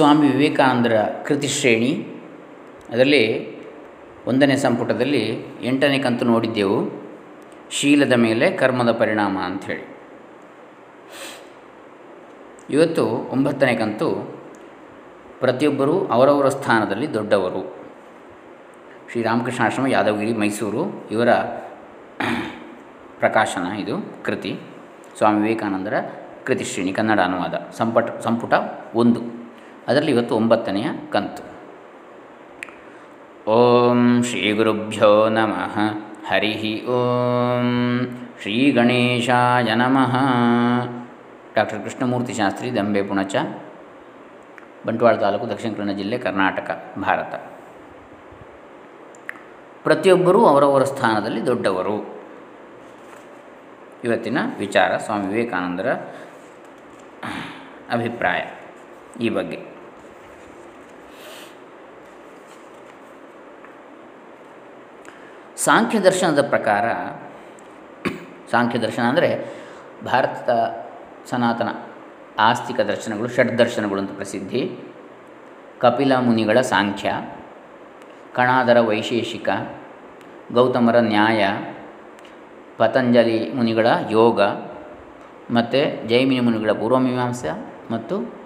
ಸ್ವಾಮಿ ವಿವೇಕಾನಂದರ ಕೃತಿಶ್ರೇಣಿ ಅದರಲ್ಲಿ ಒಂದನೇ ಸಂಪುಟದಲ್ಲಿ ಎಂಟನೇ ಕಂತು ನೋಡಿದ್ದೆವು. ಶೀಲದ ಮೇಲೆ ಕರ್ಮದ ಪರಿಣಾಮ ಅಂಥೇಳಿ. ಇವತ್ತು ಒಂಬತ್ತನೇ ಕಂತು ಪ್ರತಿಯೊಬ್ಬರೂ ಅವರವರ ಸ್ಥಾನದಲ್ಲಿ ದೊಡ್ಡವರು. ಶ್ರೀರಾಮಕೃಷ್ಣಾಶ್ರಮ, ಯಾದವಗಿರಿ, ಮೈಸೂರು, ಇವರ ಪ್ರಕಾಶನ ಇದು, ಕೃತಿ. ಸ್ವಾಮಿ ವಿವೇಕಾನಂದರ ಕೃತಿಶ್ರೇಣಿ ಕನ್ನಡ ಅನುವಾದ, ಸಂಪಟ, ಸಂಪುಟ ಒಂದು. ಅದರಲ್ಲಿ ಇವತ್ತು ಒಂಬತ್ತನೆಯ ಕಂತು. ಓಂ ಶ್ರೀ ಗುರುಭ್ಯೋ ನಮಃ. ಹರಿ ಓಂ ಶ್ರೀ ಗಣೇಶಾಯ ನಮಃ. ಡಾಕ್ಟರ್ ಕೃಷ್ಣಮೂರ್ತಿ ಶಾಸ್ತ್ರಿ, ದಂಬೆ ಪುಣಚ, ಬಂಟ್ವಾಳ ತಾಲೂಕು ದಕ್ಷಿಣ ಕನ್ನಡ ಜಿಲ್ಲೆ ಕರ್ನಾಟಕ, ಭಾರತ. ಪ್ರತಿಯೊಬ್ಬರೂ ಅವರವರ ಸ್ಥಾನದಲ್ಲಿ ದೊಡ್ಡವರು. ಇವತ್ತಿನ ವಿಚಾರ ಸ್ವಾಮಿ ವಿವೇಕಾನಂದರ ಅಭಿಪ್ರಾಯ. ಈ ಬಗ್ಗೆ. ಸಾಂಖ್ಯ ದರ್ಶನದ ಪ್ರಕಾರ, ಸಾಂಖ್ಯ ದರ್ಶನ ಅಂದರೆ ಭಾರತದ ಸನಾತನ ಆಸ್ತಿಕ ದರ್ಶನಗಳು, ಷಡ್ ದರ್ಶನಗಳು ಅಂತ ಪ್ರಸಿದ್ಧಿ. ಕಪಿಲ ಮುನಿಗಳ ಸಾಂಖ್ಯ, ಕಣಾದರ ವೈಶೇಷಿಕ, ಗೌತಮರ ನ್ಯಾಯ, ಪತಂಜಲಿ ಮುನಿಗಳ ಯೋಗ, ಮತ್ತು ಜೈಮಿನಿ ಮುನಿಗಳ ಪೂರ್ವಮೀಮಾಂಸ ಮತ್ತು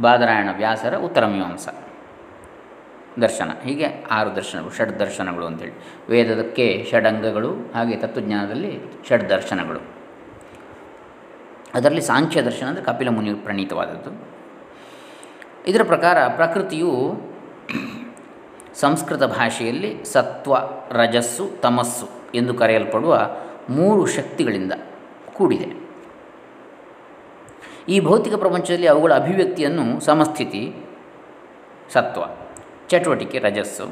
ಬಾದರಾಯಣ ವ್ಯಾಸರ ಉತ್ತರ ಮೀಮಾಂಸ. ದರ್ಶನ. ಹೀಗೆ ಆರು ದರ್ಶನಗಳು, ಷಡ್ ದರ್ಶನಗಳು ಅಂತೇಳಿ. ವೇದದಕ್ಕೆ ಷಡಂಗಗಳು, ಹಾಗೆ ತತ್ವಜ್ಞಾನದಲ್ಲಿ ಷಡ್ ದರ್ಶನಗಳು. ಅದರಲ್ಲಿ ಸಾಂಖ್ಯ ದರ್ಶನ ಅಂದರೆ ಕಪಿಲ ಮುನಿ ಪ್ರಣೀತವಾದದ್ದು. ಇದರ ಪ್ರಕಾರ ಪ್ರಕೃತಿಯು ಸಂಸ್ಕೃತ ಭಾಷೆಯಲ್ಲಿ ಸತ್ವ, ರಜಸ್ಸು, ತಮಸ್ಸು ಎಂದು ಕರೆಯಲ್ಪಡುವ ಮೂರು ಶಕ್ತಿಗಳಿಂದ ಕೂಡಿದೆ. ಈ ಭೌತಿಕ ಪ್ರಪಂಚದಲ್ಲಿ ಅವುಗಳ ಅಭಿವ್ಯಕ್ತಿಯನ್ನು ಸಮಸ್ಥಿತಿ, ಸತ್ವ, ಚಟುವಟಿಕೆ, ರಜಸ್ಸು,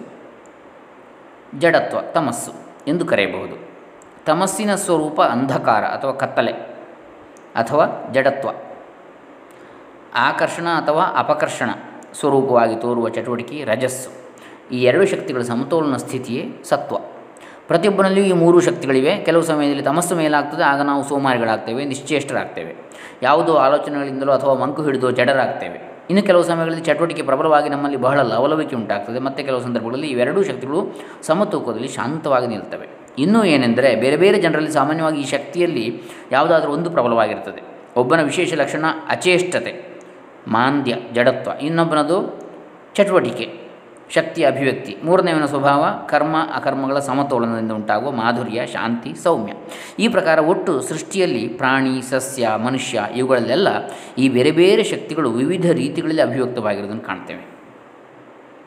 ಜಡತ್ವ, ತಮಸ್ಸು ಎಂದು ಕರೆಯಬಹುದು. ತಮಸ್ಸಿನ ಸ್ವರೂಪ ಅಂಧಕಾರ ಅಥವಾ ಕತ್ತಲೆ ಅಥವಾ ಜಡತ್ವ. ಆಕರ್ಷಣ ಅಥವಾ ಅಪಕರ್ಷಣ ಸ್ವರೂಪವಾಗಿ ತೋರುವ ಚಟುವಟಿಕೆ, ರಜಸ್ಸು ಈ ಎರಡು ಶಕ್ತಿಗಳ ಸಮತೋಲನ ಸ್ಥಿತಿಯೇ ಸತ್ವ. ಪ್ರತಿಯೊಬ್ಬನಲ್ಲಿಯೂ ಈ ಮೂರು ಶಕ್ತಿಗಳಿವೆ. ಕೆಲವು ಸಮಯದಲ್ಲಿ ತಮಸ್ಸು ಮೇಲಾಗ್ತದೆ, ಆಗ ನಾವು ಸೋಮಾರಿಗಳಾಗ್ತೇವೆ, ನಿಶ್ಚೇಷ್ಟರಾಗ್ತೇವೆ. ಯಾವುದೋ ಆಲೋಚನೆಗಳಿಂದಲೋ ಅಥವಾ ಮಂಕು ಹಿಡಿದು ಜಡರಾಗ್ತೇವೆ ಇನ್ನು ಕೆಲವು ಸಮಯಗಳಲ್ಲಿ ಚಟುವಟಿಕೆ ಪ್ರಬಲವಾಗಿ ನಮ್ಮಲ್ಲಿ ಬಹಳ ಲವಲವಿಕೆ ಉಂಟಾಗ್ತದೆ. ಮತ್ತು ಕೆಲವು ಸಂದರ್ಭಗಳಲ್ಲಿ ಇವೆರಡೂ ಶಕ್ತಿಗಳು ಸಮತೂಕದಲ್ಲಿ ಶಾಂತವಾಗಿ ನಿಲ್ತವೆ. ಇನ್ನೂ ಏನೆಂದರೆ, ಬೇರೆ ಬೇರೆ ಜನರಲ್ಲಿ ಸಾಮಾನ್ಯವಾಗಿ ಈ ಶಕ್ತಿಯಲ್ಲಿ ಯಾವುದಾದ್ರೂ ಒಂದು ಪ್ರಬಲವಾಗಿರ್ತದೆ. ಒಬ್ಬನ ವಿಶೇಷ ಲಕ್ಷಣ ಅಚೇಷ್ಟತೆ, ಮಾಂದ್ಯ, ಜಡತ್ವ. ಇನ್ನೊಬ್ಬನದು ಚಟುವಟಿಕೆ. ಶಕ್ತಿಯ ಅಭಿವ್ಯಕ್ತಿ. ಮೂರನೆಯವನ ಸ್ವಭಾವ, ಕರ್ಮ, ಅಕರ್ಮಗಳ ಸಮತೋಲನದಿಂದ ಉಂಟಾಗುವ ಮಾಧುರ್ಯ, ಶಾಂತಿ, ಸೌಮ್ಯ. ಈ ಪ್ರಕಾರ ಒಟ್ಟು ಸೃಷ್ಟಿಯಲ್ಲಿ ಪ್ರಾಣಿ, ಸಸ್ಯ, ಮನುಷ್ಯ ಇವುಗಳಲ್ಲೆಲ್ಲ ಈ ಬೇರೆ ಬೇರೆ ಶಕ್ತಿಗಳು ವಿವಿಧ ರೀತಿಗಳಲ್ಲಿ ಅಭಿವ್ಯಕ್ತವಾಗಿರುವುದನ್ನು ಕಾಣ್ತೇವೆ.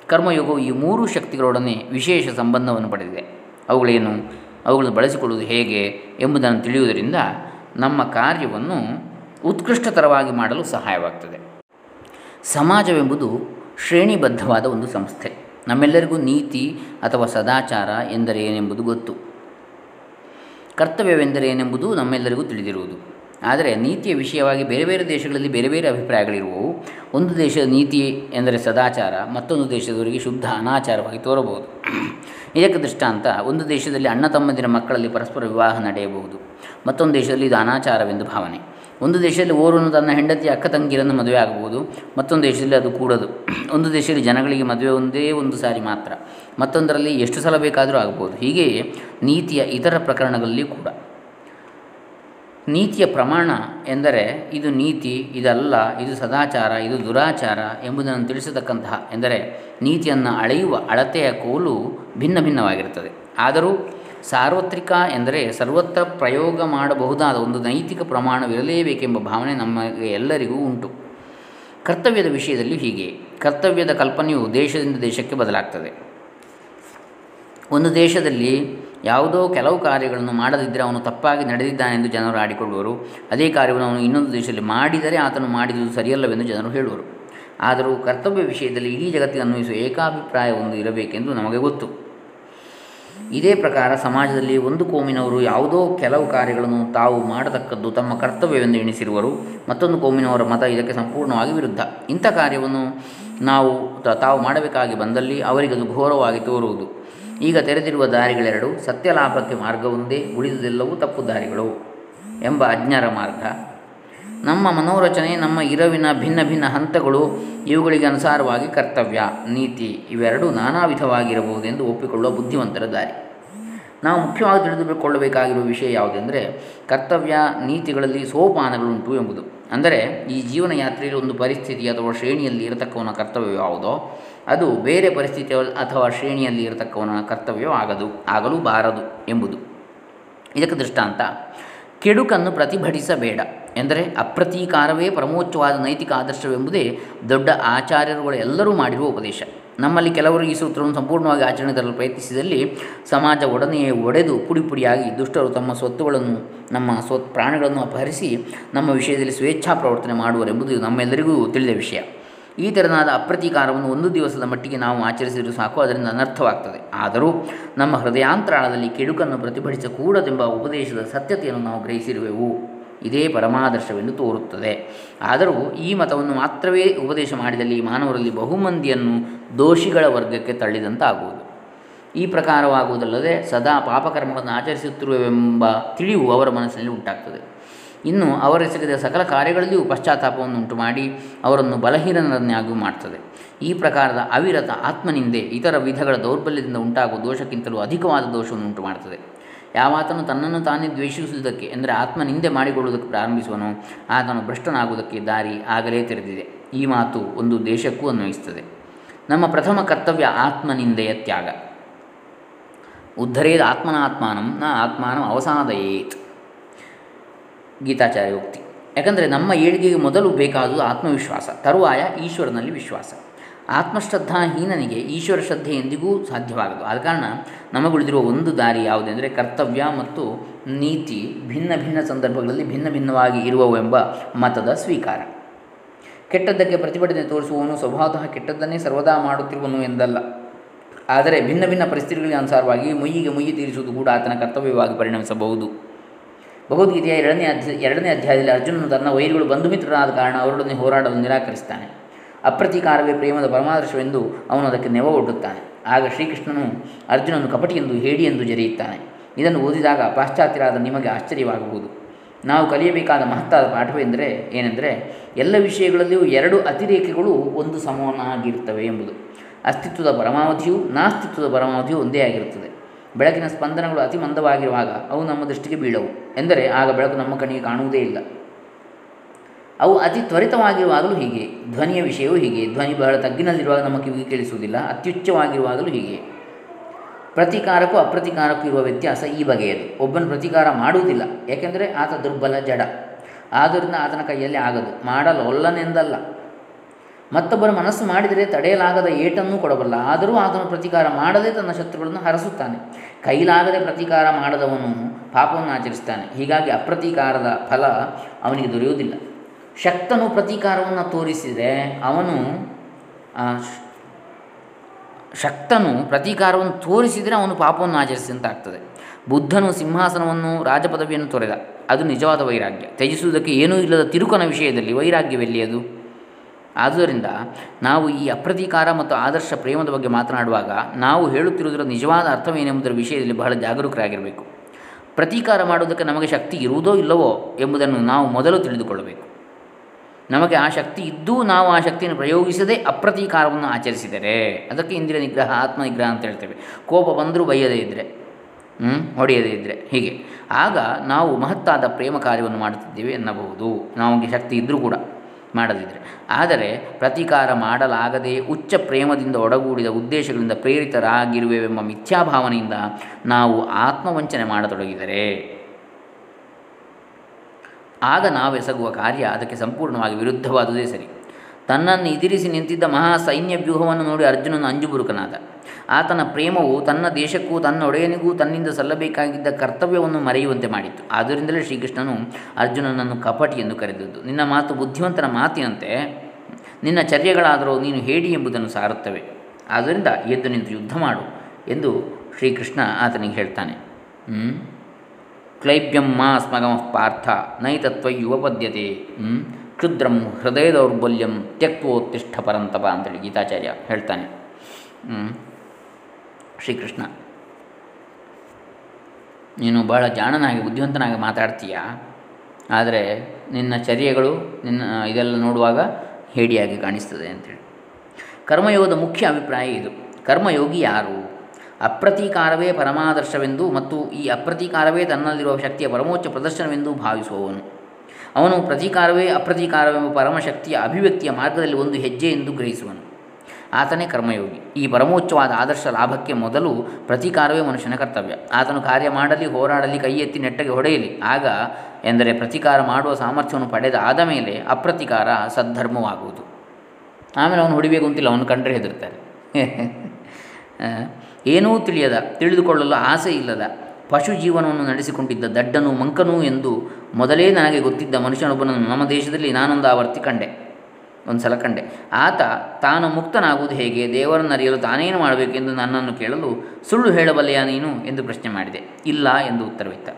ಕರ್ಮಯೋಗವು ಈ ಮೂರು ಶಕ್ತಿಗಳೊಡನೆ ವಿಶೇಷ ಸಂಬಂಧವನ್ನು ಪಡೆದಿದೆ. ಅವುಗಳೇನು? ಅವುಗಳನ್ನು ಬಳಸಿಕೊಳ್ಳುವುದು ಹೇಗೆ ಎಂಬುದನ್ನು ತಿಳಿಯುವುದರಿಂದ ನಮ್ಮ ಕಾರ್ಯವನ್ನು ಉತ್ಕೃಷ್ಟತರವಾಗಿ ಮಾಡಲು ಸಹಾಯವಾಗ್ತದೆ. ಸಮಾಜವೆಂಬುದು ಶ್ರೇಣಿಬದ್ಧವಾದ ಒಂದು ಸಂಸ್ಥೆ. ನಮ್ಮೆಲ್ಲರಿಗೂ ನೀತಿ ಅಥವಾ ಸದಾಚಾರ ಎಂದರೆ ಏನೆಂಬುದು ಗೊತ್ತು. ಕರ್ತವ್ಯವೆಂದರೆ ಏನೆಂಬುದು ನಮ್ಮೆಲ್ಲರಿಗೂ ತಿಳಿದಿರುವುದು. ಆದರೆ ನೀತಿಯ ವಿಷಯವಾಗಿ ಬೇರೆ ಬೇರೆ ದೇಶಗಳಲ್ಲಿ ಬೇರೆ ಬೇರೆ ಅಭಿಪ್ರಾಯಗಳಿರುವವು. ಒಂದು ದೇಶದ ನೀತಿ ಎಂದರೆ ಸದಾಚಾರ, ಮತ್ತೊಂದು ದೇಶದವರಿಗೆ ಶುದ್ಧ, ಅನಾಚಾರವಾಗಿ ತೋರಬಹುದು. ಇದಕ್ಕೆ ದೃಷ್ಟಾಂತ, ಒಂದು ದೇಶದಲ್ಲಿ ಅಣ್ಣ ತಮ್ಮಂದಿರ ಮಕ್ಕಳಲ್ಲಿ ಪರಸ್ಪರ ವಿವಾಹ ನಡೆಯಬಹುದು. ಮತ್ತೊಂದು ದೇಶದಲ್ಲಿ ಇದು ಅನಾಚಾರವೆಂದು ಭಾವನೆ. ಒಂದು ದೇಶದಲ್ಲಿ ಓರ್ವನು ತನ್ನ ಹೆಂಡತಿ, ಅಕ್ಕ ತಂಗಿರನ್ನು ಮದುವೆ ಆಗಬಹುದು ಮತ್ತೊಂದು ದೇಶದಲ್ಲಿ ಅದು ಕೂಡದು. ಒಂದು ದೇಶದಲ್ಲಿ ಜನಗಳಿಗೆ ಮದುವೆ ಒಂದೇ ಒಂದು ಸಾರಿ ಮಾತ್ರ. ಮತ್ತೊಂದರಲ್ಲಿ ಎಷ್ಟು ಸಲ ಬೇಕಾದರೂ ಆಗಬಹುದು ಹೀಗೆಯೇ ನೀತಿಯ ಇತರ ಪ್ರಕರಣಗಳಲ್ಲಿ ಕೂಡ. ನೀತಿಯ ಪ್ರಮಾಣ ಎಂದರೆ ಇದು ನೀತಿ, ಇದಲ್ಲ, ಇದು ಸದಾಚಾರ, ಇದು ದುರಾಚಾರ ಎಂಬುದನ್ನು ತಿಳಿಸತಕ್ಕಂತಹ ಎಂದರೆ ನೀತಿಯನ್ನು ಅಳೆಯುವ ಅಳತೆಯ ಕೋಲು ಭಿನ್ನ ಭಿನ್ನವಾಗಿರುತ್ತದೆ. ಆದರೂ ಸಾರ್ವತ್ರಿಕ ಎಂದರೆ ಸರ್ವತ್ರ ಪ್ರಯೋಗ ಮಾಡಬಹುದಾದ ಒಂದು ನೈತಿಕ ಪ್ರಮಾಣವಿರಲೇಬೇಕೆಂಬ ಭಾವನೆ ನಮಗೆ ಎಲ್ಲರಿಗೂ ಉಂಟು. ಕರ್ತವ್ಯದ ವಿಷಯದಲ್ಲಿ ಹೀಗೆ. ಕರ್ತವ್ಯದ ಕಲ್ಪನೆಯು ದೇಶದಿಂದ ದೇಶಕ್ಕೆ ಬದಲಾಗ್ತದೆ. ಒಂದು ದೇಶದಲ್ಲಿ ಯಾವುದೋ ಕೆಲವು ಕಾರ್ಯಗಳನ್ನು ಮಾಡದಿದ್ದರೆ ಅವನು ತಪ್ಪಾಗಿ ನಡೆದಿದ್ದಾನೆ ಎಂದು ಜನರು ಆಡಿಕೊಳ್ಳುವರು. ಅದೇ ಕಾರ್ಯವನ್ನು ಅವನು ಇನ್ನೊಂದು ದೇಶದಲ್ಲಿ ಮಾಡಿದರೆ ಆತನು ಮಾಡಿದುದು ಸರಿಯಲ್ಲವೆಂದು ಜನರು ಹೇಳುವರು. ಆದರೂ ಕರ್ತವ್ಯ ವಿಷಯದಲ್ಲಿ ಇಡೀ ಜಗತ್ತಿಗೆ ಅನ್ವಯಿಸುವ ಏಕಾಭಿಪ್ರಾಯ ಒಂದು ಇರಬೇಕೆಂದು ನಮಗೆ ಗೊತ್ತು. ಇದೇ ಪ್ರಕಾರ ಸಮಾಜದಲ್ಲಿ ಒಂದು ಕೋಮಿನವರು ಯಾವುದೋ ಕೆಲವು ಕಾರ್ಯಗಳನ್ನು ತಾವು ಮಾಡತಕ್ಕದ್ದು ತಮ್ಮ ಕರ್ತವ್ಯವೆಂದು ಎಣಿಸಿರುವರು, ಮತ್ತೊಂದು ಕೋಮಿನವರ ಮತ ಇದಕ್ಕೆ ಸಂಪೂರ್ಣವಾಗಿ ವಿರುದ್ಧ. ಇಂಥ ಕಾರ್ಯವನ್ನು ನಾವು ತಾವು ಮಾಡಬೇಕಾಗಿ ಬಂದಲ್ಲಿ ಅವರಿಗದು ಘೋರವಾಗಿ ತೋರುವುದು. ಈಗ ತೆರೆದಿರುವ ದಾರಿಗಳೆರಡು ಸತ್ಯಲಾಭಕ್ಕೆ ಮಾರ್ಗವೊಂದೇ ಉಳಿದುದೆಲ್ಲವೂ ತಪ್ಪು ದಾರಿಗಳು ಎಂಬ ಅಜ್ಞರ ಮಾರ್ಗ. ನಮ್ಮ ಮನೋರಚನೆ, ನಮ್ಮ ಇರವಿನ ಭಿನ್ನ ಭಿನ್ನ ಹಂತಗಳು ಇವುಗಳಿಗೆ ಅನುಸಾರವಾಗಿ ಕರ್ತವ್ಯ, ನೀತಿ ಇವೆರಡೂ ನಾನಾ ವಿಧವಾಗಿರಬಹುದೆಂದು ಒಪ್ಪಿಕೊಳ್ಳುವ ಬುದ್ಧಿವಂತರ ದಾರಿ. ನಾವು ಮುಖ್ಯವಾಗಿ ತಿಳಿದುಕೊಳ್ಳಬೇಕಾಗಿರುವ ವಿಷಯ ಯಾವುದೆಂದರೆ, ಕರ್ತವ್ಯ, ನೀತಿಗಳಲ್ಲಿ ಸೋಪಾನಗಳುಂಟು ಎಂಬುದು. ಅಂದರೆ, ಈ ಜೀವನ ಯಾತ್ರೆಯಲ್ಲಿ ಒಂದು ಪರಿಸ್ಥಿತಿ ಅಥವಾ ಶ್ರೇಣಿಯಲ್ಲಿ ಇರತಕ್ಕವನ ಕರ್ತವ್ಯ ಯಾವುದೋ, ಅದು ಬೇರೆ ಪರಿಸ್ಥಿತಿ ಅಥವಾ ಶ್ರೇಣಿಯಲ್ಲಿ ಇರತಕ್ಕವನ ಕರ್ತವ್ಯವಾಗದು ಆಗಲೂ ಬಾರದು ಎಂಬುದು. ಇದಕ್ಕೆ ದೃಷ್ಟಾಂತ, ಕೆಡುಕನ್ನು ಪ್ರತಿಭಟಿಸಬೇಡ. ಎಂದರೆ ಅಪ್ರತೀಕಾರವೇ ಪರಮೋಚ್ಚವಾದ ನೈತಿಕ ಆದರ್ಶವೆಂಬುದೇ ದೊಡ್ಡ ಆಚಾರ್ಯರುಗಳು ಎಲ್ಲರೂ ಮಾಡಿರುವ ಉಪದೇಶ. ನಮ್ಮಲ್ಲಿ ಕೆಲವರು ಈ ಸೂತ್ರವನ್ನು ಸಂಪೂರ್ಣವಾಗಿ ಆಚರಣೆ ತರಲು ಪ್ರಯತ್ನಿಸಿದಲ್ಲಿ ಸಮಾಜ ಒಡನೆಯೇ ಒಡೆದು ಪುಡಿ ಪುಡಿಯಾಗಿ ದುಷ್ಟರು ತಮ್ಮ ಸ್ವತ್ತುಗಳನ್ನು, ನಮ್ಮ ಸ್ವತ್ ಪ್ರಾಣಗಳನ್ನು ಅಪಹರಿಸಿ ನಮ್ಮ ವಿಷಯದಲ್ಲಿ ಸ್ವೇಚ್ಛಾ ಪ್ರವರ್ತನೆ ಮಾಡುವರೆಂಬುದು ನಮ್ಮೆಲ್ಲರಿಗೂ ತಿಳಿದ ವಿಷಯ. ಈ ತೆರನಾದ ಅಪ್ರತೀಕಾರವನ್ನು ಒಂದು ದಿವಸದ ಮಟ್ಟಿಗೆ ನಾವು ಆಚರಿಸಿದರೂ ಸಾಕು, ಅದರಿಂದ ಅನರ್ಥವಾಗ್ತದೆ. ಆದರೂ ನಮ್ಮ ಹೃದಯಾಂತರಾಳದಲ್ಲಿ ಕೆಡುಕನ್ನು ಪ್ರತಿಭಟಿಸಕೂಡದೆಂಬ ಉಪದೇಶದ ಸತ್ಯತೆಯನ್ನು ನಾವು ಗ್ರಹಿಸಿರುವೆವು. ಇದೇ ಪರಮಾದರ್ಶವೆಂದು ತೋರುತ್ತದೆ. ಆದರೂ ಈ ಮತವನ್ನು ಮಾತ್ರವೇ ಉಪದೇಶ ಮಾಡಿದಲ್ಲಿ ಮಾನವರಲ್ಲಿ ಬಹುಮಂದಿಯನ್ನು ದೋಷಿಗಳ ವರ್ಗಕ್ಕೆ ತಳ್ಳಿದಂತಾಗುವುದು. ಈ ಪ್ರಕಾರವಾಗುವುದಲ್ಲದೆ ಸದಾ ಪಾಪಕರ್ಮಗಳನ್ನು ಆಚರಿಸುತ್ತಿರುವೆಂಬ ತಿಳಿವು ಅವರ ಮನಸ್ಸಿನಲ್ಲಿ ಉಂಟಾಗ್ತದೆ. ಇನ್ನು ಅವರೆಸಗಿದ ಸಕಲ ಕಾರ್ಯಗಳಲ್ಲಿಯೂ ಪಶ್ಚಾತ್ತಾಪವನ್ನು ಉಂಟು ಮಾಡಿ ಅವರನ್ನು ಬಲಹೀನರನ್ನಾಗಿಯೂ ಮಾಡ್ತದೆ. ಈ ಪ್ರಕಾರದ ಅವಿರತ ಆತ್ಮನಿಂದೆ ಇತರ ವಿಧಗಳ ದೌರ್ಬಲ್ಯದಿಂದ ಉಂಟಾಗುವ ದೋಷಕ್ಕಿಂತಲೂ ಅಧಿಕವಾದ ದೋಷವನ್ನು ಉಂಟು ಮಾಡ್ತದೆ ಯಾವಾತನು ತನ್ನನ್ನು ತಾನೇ ದ್ವೇಷಿಸುವುದಕ್ಕೆ, ಅಂದರೆ ಆತ್ಮನಿಂದೆ ಮಾಡಿಕೊಳ್ಳುವುದಕ್ಕೆ ಪ್ರಾರಂಭಿಸುವನು, ಆತನು ಭ್ರಷ್ಟನಾಗುವುದಕ್ಕೆ ದಾರಿ ಆಗಲೇ ತೆರೆದಿದೆ. ಈ ಮಾತು ಒಂದು ದೇಶಕ್ಕೂ ಅನ್ವಯಿಸುತ್ತದೆ. ನಮ್ಮ ಪ್ರಥಮ ಕರ್ತವ್ಯ ಆತ್ಮನಿಂದೆಯ ತ್ಯಾಗ. ಉದ್ಧರೇದ ಆತ್ಮನಾತ್ಮಾನಂ ನ ಆತ್ಮಾನಂ ಅವಸಾದಯೇತ್. ಗೀತಾಚಾರ್ಯ ಉಕ್ತಿ. ಯಾಕಂದರೆ ನಮ್ಮ ಏಳಿಗೆಗೆ ಮೊದಲು ಬೇಕಾದುದು ಆತ್ಮವಿಶ್ವಾಸ, ತರುವಾಯ ಈಶ್ವರನಲ್ಲಿ ವಿಶ್ವಾಸ. ಆತ್ಮಶ್ರದ್ಧಾಹೀನನಿಗೆ ಈಶ್ವರ ಶ್ರದ್ಧೆ ಎಂದಿಗೂ ಸಾಧ್ಯವಾಗದು. ಆದ ಕಾರಣ ನಮಗುಳಿದಿರುವ ಒಂದು ದಾರಿ ಯಾವುದೆಂದರೆ ಕರ್ತವ್ಯ ಮತ್ತು ನೀತಿ ಭಿನ್ನ ಭಿನ್ನ ಸಂದರ್ಭಗಳಲ್ಲಿ ಭಿನ್ನ ಭಿನ್ನವಾಗಿ ಇರುವವೆಂಬ ಮತದ ಸ್ವೀಕಾರ. ಕೆಟ್ಟದ್ದಕ್ಕೆ ಪ್ರತಿಭಟನೆ ತೋರಿಸುವವನು ಸ್ವಭಾವತಃ ಕೆಟ್ಟದ್ದನ್ನೇ ಸರ್ವದಾ ಮಾಡುತ್ತಿರುವನು ಎಂದಲ್ಲ. ಆದರೆ ಭಿನ್ನ ಭಿನ್ನ ಪರಿಸ್ಥಿತಿಗಳಿಗೆ ಅನುಸಾರವಾಗಿ ಮುಯ್ಯಿಗೆ ಮುಯ್ಯಿ ತೀರಿಸುವುದು ಕೂಡ ಆತನ ಕರ್ತವ್ಯವಾಗಿ ಪರಿಣಮಿಸಬಹುದು. ಭಗವದ್ಗೀತೆಯ ಎರಡನೇ ಅಧ್ಯ, ಎರಡನೇ ಅಧ್ಯಾಯದಲ್ಲಿ ಅರ್ಜುನನು ತನ್ನ ವೈರಿಗಳು ಬಂಧು ಮಿತ್ರರಾದ ಕಾರಣ ಅವರೊಡನೆ ಹೋರಾಡಲು ನಿರಾಕರಿಸ್ತಾನೆ ಅಪ್ರತೀಕಾರವೇ ಪ್ರೇಮದ ಪರಮಾದರ್ಶವೆಂದು ಅವನು ಅದಕ್ಕೆ ನೆವ ಒಡ್ಡುತ್ತಾನೆ. ಆಗ ಶ್ರೀಕೃಷ್ಣನು ಅರ್ಜುನನು ಕಪಟಿ ಎಂದು ಹೇಡಿ ಎಂದು ಜರಿಯುತ್ತಾನೆ. ಇದನ್ನು ಓದಿದಾಗ ಪಾಶ್ಚಾತ್ಯರಾದ ನಿಮಗೆ ಆಶ್ಚರ್ಯವಾಗಬಹುದು ನಾವು ಕಲಿಯಬೇಕಾದ ಮಹತ್ತಾದ ಪಾಠವೆಂದರೆ ಏನೆಂದರೆ, ಎಲ್ಲ ವಿಷಯಗಳಲ್ಲಿಯೂ ಎರಡು ಅತಿರೇಕಗಳು ಒಂದು ಸಮನಾಗಿರುತ್ತವೆ ಎಂಬುದು. ಅಸ್ತಿತ್ವದ ಪರಮಾವಧಿಯು ನಾಸ್ತಿತ್ವದ ಪರಮಾವಧಿಯು ಒಂದೇ ಆಗಿರುತ್ತದೆ. ಬೆಳಕಿನ ಸ್ಪಂದನಗಳು ಅತಿ ಮಂದವಾಗಿರುವಾಗ ಅವು ನಮ್ಮ ದೃಷ್ಟಿಗೆ ಬೀಳವು. ಎಂದರೆ, ಆಗ ಬೆಳಕು ನಮ್ಮ ಕಣ್ಣಿಗೆ ಕಾಣುವುದೇ ಇಲ್ಲ. ಅವು ಅತಿ ತ್ವರಿತವಾಗಿರುವಾಗಲೂ ಹೀಗೆ. ಧ್ವನಿಯ ವಿಷಯವೂ ಹೀಗೆ. ಧ್ವನಿ ಬಹಳ ತಗ್ಗಿನಲ್ಲಿರುವಾಗ ನಮ್ಮ ಕಿವಿಗೆ ಕೇಳಿಸುವುದಿಲ್ಲ. ಅತ್ಯುಚ್ಚವಾಗಿರುವಾಗಲೂ ಹೀಗೆ. ಪ್ರತಿಕಾರಕ್ಕೂ ಅಪ್ರತಿಕಾರಕ್ಕೂ ಇರುವ ವ್ಯತ್ಯಾಸ ಈ ಬಗೆಯದು. ಒಬ್ಬನು ಪ್ರತೀಕಾರ ಮಾಡುವುದಿಲ್ಲ. ಏಕೆಂದರೆ ಆತ ದುರ್ಬಲ, ಜಡ. ಆದ್ದರಿಂದ ಆತನ ಕೈಯಲ್ಲಿ ಆಗದು. ಮಾಡಲೊಲ್ಲನೆಂದಲ್ಲ ಮತ್ತೊಬ್ಬರ ಮನಸ್ಸು ಮಾಡಿದರೆ ತಡೆಯಲಾಗದ ಏಟನ್ನೂ ಕೊಡಬಲ್ಲ. ಆದರೂ ಆತನು ಪ್ರತಿಕಾರ ಮಾಡದೆ ತನ್ನ ಶತ್ರುಗಳನ್ನು ಹರಸುತ್ತಾನೆ. ಕೈಲಾಗದೆ ಪ್ರತಿಕಾರ ಮಾಡದವನು ಪಾಪವನ್ನು ಆಚರಿಸ್ತಾನೆ ಹೀಗಾಗಿ ಅಪ್ರತೀಕಾರದ ಫಲ ಅವನಿಗೆ ದೊರೆಯುವುದಿಲ್ಲ. ಶಕ್ತನು ಪ್ರತೀಕಾರವನ್ನು ತೋರಿಸಿದರೆ ಅವನು ಶಕ್ತನು ಪ್ರತೀಕಾರವನ್ನು ತೋರಿಸಿದರೆ ಅವನು ಪಾಪವನ್ನು ಆಚರಿಸಿದಂತಾಗ್ತದೆ ಬುದ್ಧನು ಸಿಂಹಾಸನವನ್ನು, ರಾಜಪದವಿಯನ್ನು ತೊರೆದ. ಅದು ನಿಜವಾದ ವೈರಾಗ್ಯ. ತ್ಯಜಿಸುವುದಕ್ಕೆ ಏನೂ ಇಲ್ಲದ ತಿರುಕನ ವಿಷಯದಲ್ಲಿ ವೈರಾಗ್ಯವೆಲ್ಲಿ ಅದು? ಆದುದರಿಂದ ನಾವು ಈ ಅಪ್ರತೀಕಾರ ಮತ್ತು ಆದರ್ಶ ಪ್ರೇಮದ ಬಗ್ಗೆ ಮಾತನಾಡುವಾಗ ನಾವು ಹೇಳುತ್ತಿರುವುದರ ನಿಜವಾದ ಅರ್ಥವೇನೆಂಬುದರ ವಿಷಯದಲ್ಲಿ ಬಹಳ ಜಾಗರೂಕರಾಗಿರಬೇಕು. ಪ್ರತೀಕಾರ ಮಾಡುವುದಕ್ಕೆ ನಮಗೆ ಶಕ್ತಿ ಇರುವುದೋ ಇಲ್ಲವೋ ಎಂಬುದನ್ನು ನಾವು ಮೊದಲು ತಿಳಿದುಕೊಳ್ಳಬೇಕು. ನಮಗೆ ಆ ಶಕ್ತಿ ಇದ್ದೂ ನಾವು ಆ ಶಕ್ತಿಯನ್ನು ಪ್ರಯೋಗಿಸದೆ ಅಪ್ರತೀಕಾರವನ್ನು ಆಚರಿಸಿದರೆ, ಅದಕ್ಕೆ ಇಂದಿರ ನಿಗ್ರಹ ಆತ್ಮನಿಗ್ರಹ ಅಂತ ಹೇಳ್ತೇವೆ. ಕೋಪ ಬಂದರೂ ಬೈಯದೇ ಇದ್ದರೆ ಹ್ಞೂ ಹೊಡೆಯದೇ ಇದ್ದರೆ ಹೀಗೆ. ಆಗ ನಾವು ಮಹತ್ತಾದ ಪ್ರೇಮ ಕಾರ್ಯವನ್ನು ಮಾಡುತ್ತಿದ್ದೇವೆ ಎನ್ನಬಹುದು. ನಮಗೆ ಶಕ್ತಿ ಇದ್ದರೂ ಕೂಡ ಮಾಡದಿದ್ದರೆ ಆದರೆ ಪ್ರತೀಕಾರ ಮಾಡಲಾಗದೆ ಉಚ್ಚ ಪ್ರೇಮದಿಂದ ಒಡಗೂಡಿದ ಉದ್ದೇಶಗಳಿಂದ ಪ್ರೇರಿತರಾಗಿರುವೆವೆಂಬ ಮಿಥ್ಯಾಭಾವನೆಯಿಂದ ನಾವು ಆತ್ಮವಂಚನೆ ಮಾಡತೊಡಗಿದರೆ ಆಗ ನಾವೆಸಗುವ ಕಾರ್ಯ ಅದಕ್ಕೆ ಸಂಪೂರ್ಣವಾಗಿ ವಿರುದ್ಧವಾದುದೇ ಸರಿ. ತನ್ನನ್ನು ಎದುರಿಸಿ ನಿಂತಿದ್ದ ಮಹಾ ಸೈನ್ಯ ವ್ಯೂಹವನ್ನು ನೋಡಿ ಅರ್ಜುನನು ಅಂಜುಬುರುಕನಾದ. ಆತನ ಪ್ರೇಮವು ತನ್ನ ದೇಶಕ್ಕೂ ತನ್ನ ಒಡೆಯನಿಗೂ ತನ್ನಿಂದ ಸಲ್ಲಬೇಕಾಗಿದ್ದ ಕರ್ತವ್ಯವನ್ನು ಮರೆಯುವಂತೆ ಮಾಡಿತ್ತು. ಆದ್ದರಿಂದಲೇ ಶ್ರೀಕೃಷ್ಣನು ಅರ್ಜುನನನ್ನು ಕಪಟಿ ಎಂದು ಕರೆದಿದ್ದು. ನಿನ್ನ ಮಾತು ಬುದ್ಧಿವಂತನ ಮಾತಿನಂತೆ, ನಿನ್ನ ಚರ್ಯಗಳಾದರೂ ನೀನು ಹೇಡಿ ಎಂಬುದನ್ನು ಸಾರುತ್ತವೆ. ಆದ್ದರಿಂದ ಎದ್ದು ನಿಂತು ಯುದ್ಧ ಮಾಡು ಎಂದು ಶ್ರೀಕೃಷ್ಣ ಆತನಿಗೆ ಹೇಳ್ತಾನೆ. ಕ್ಲೈಬ್ಯಂ ಮಾ ಸ್ಮಗಮಃ ಪಾರ್ಥ ನೈತತ್ವಯುವಪದ್ಯತೆ ಕ್ಷುದ್ರಂ ಹೃದಯ ದೌರ್ಬಲ್ಯಂ ತ್ಯಕ್ತೋತ್ತಿಷ್ಠ ಪರಂತಪ ಅಂತೇಳಿ ಗೀತಾಚಾರ್ಯ ಹೇಳ್ತಾನೆ. ಶ್ರೀಕೃಷ್ಣ, ನೀನು ಬಹಳ ಜಾಣನಾಗಿ, ಬುದ್ಧಿವಂತನಾಗಿ ಮಾತಾಡ್ತೀಯ? ಆದರೆ ನಿನ್ನ ಚರ್ಯಗಳು ನಿನ್ನ, ಇದೆಲ್ಲ ನೋಡುವಾಗ ಹೇಡಿಯಾಗಿ ಕಾಣಿಸ್ತದೆ ಅಂತೇಳಿ. ಕರ್ಮಯೋಗದ ಮುಖ್ಯ ಅಭಿಪ್ರಾಯ ಇದು. ಕರ್ಮಯೋಗಿ ಯಾರು? ಅಪ್ರತೀಕಾರವೇ ಪರಮಾದರ್ಶವೆಂದು ಮತ್ತು ಈ ಅಪ್ರತೀಕಾರವೇ ತನ್ನಲ್ಲಿರುವ ಶಕ್ತಿಯ ಪರಮೋಚ್ಚ ಪ್ರದರ್ಶನವೆಂದು ಭಾವಿಸುವವನು. ಅವನು ಪ್ರತೀಕಾರವೇ ಅಪ್ರತೀಕಾರವೆಂಬ ಪರಮಶಕ್ತಿಯ ಅಭಿವ್ಯಕ್ತಿಯ ಮಾರ್ಗದಲ್ಲಿ ಒಂದು ಹೆಜ್ಜೆ ಎಂದು ಗ್ರಹಿಸುವನು. ಆತನೇ ಕರ್ಮಯೋಗಿ. ಈ ಪರಮೋಚ್ಚವಾದ ಆದರ್ಶ ಲಾಭಕ್ಕೆ ಮೊದಲು ಪ್ರತೀಕಾರವೇ ಮನುಷ್ಯನ ಕರ್ತವ್ಯ. ಆತನು ಕಾರ್ಯ ಮಾಡಲಿ, ಹೋರಾಡಲಿ ಕೈ ಎತ್ತಿ ನೆಟ್ಟಗೆ ಹೊಡೆಯಲಿ. ಆಗ ಎಂದರೆ ಪ್ರತೀಕಾರ ಮಾಡುವ ಸಾಮರ್ಥ್ಯವನ್ನು ಪಡೆದ ಆದ ಮೇಲೆ ಅಪ್ರತೀಕಾರ ಸದ್ಧರ್ಮವಾಗುವುದು. ಆಮೇಲೆ ಅವನು ಹೊಡಿಬೇಕು ಅಂತಿಲ್ಲ, ಅವನು ಕಂಡ್ರೆ ಹೆದರ್ತಾರೆ. ಏನೂ ತಿಳಿಯದ, ತಿಳಿದುಕೊಳ್ಳಲು ಆಸೆ ಇಲ್ಲದ, ಪಶು ಜೀವನವನ್ನು ನಡೆಸಿಕೊಂಡಿದ್ದ ದಡ್ಡನು ಮಂಕನು ಎಂದು ಮೊದಲೇ ನನಗೆ ಗೊತ್ತಿದ್ದ ಮನುಷ್ಯನೊಬ್ಬನನ್ನು ನಮ್ಮ ದೇಶದಲ್ಲಿ ನಾನೊಂದು ಆವರ್ತಿ ಕಂಡೆ ಒಂದು ಸಲ ಕಂಡೆ. ಆತ ತಾನು ಮುಕ್ತನಾಗುವುದು ಹೇಗೆ, ದೇವರನ್ನು ಅರಿಯಲು ತಾನೇನು ಮಾಡಬೇಕೆಂದು ನನ್ನನ್ನು ಕೇಳಲು ಸುಳ್ಳು ಹೇಳಬಲ್ಲೆಯ ನೀನು ಎಂದು ಪ್ರಶ್ನೆ ಮಾಡಿದೆ. ಇಲ್ಲ ಎಂದು ಉತ್ತರವಿತ್ತ.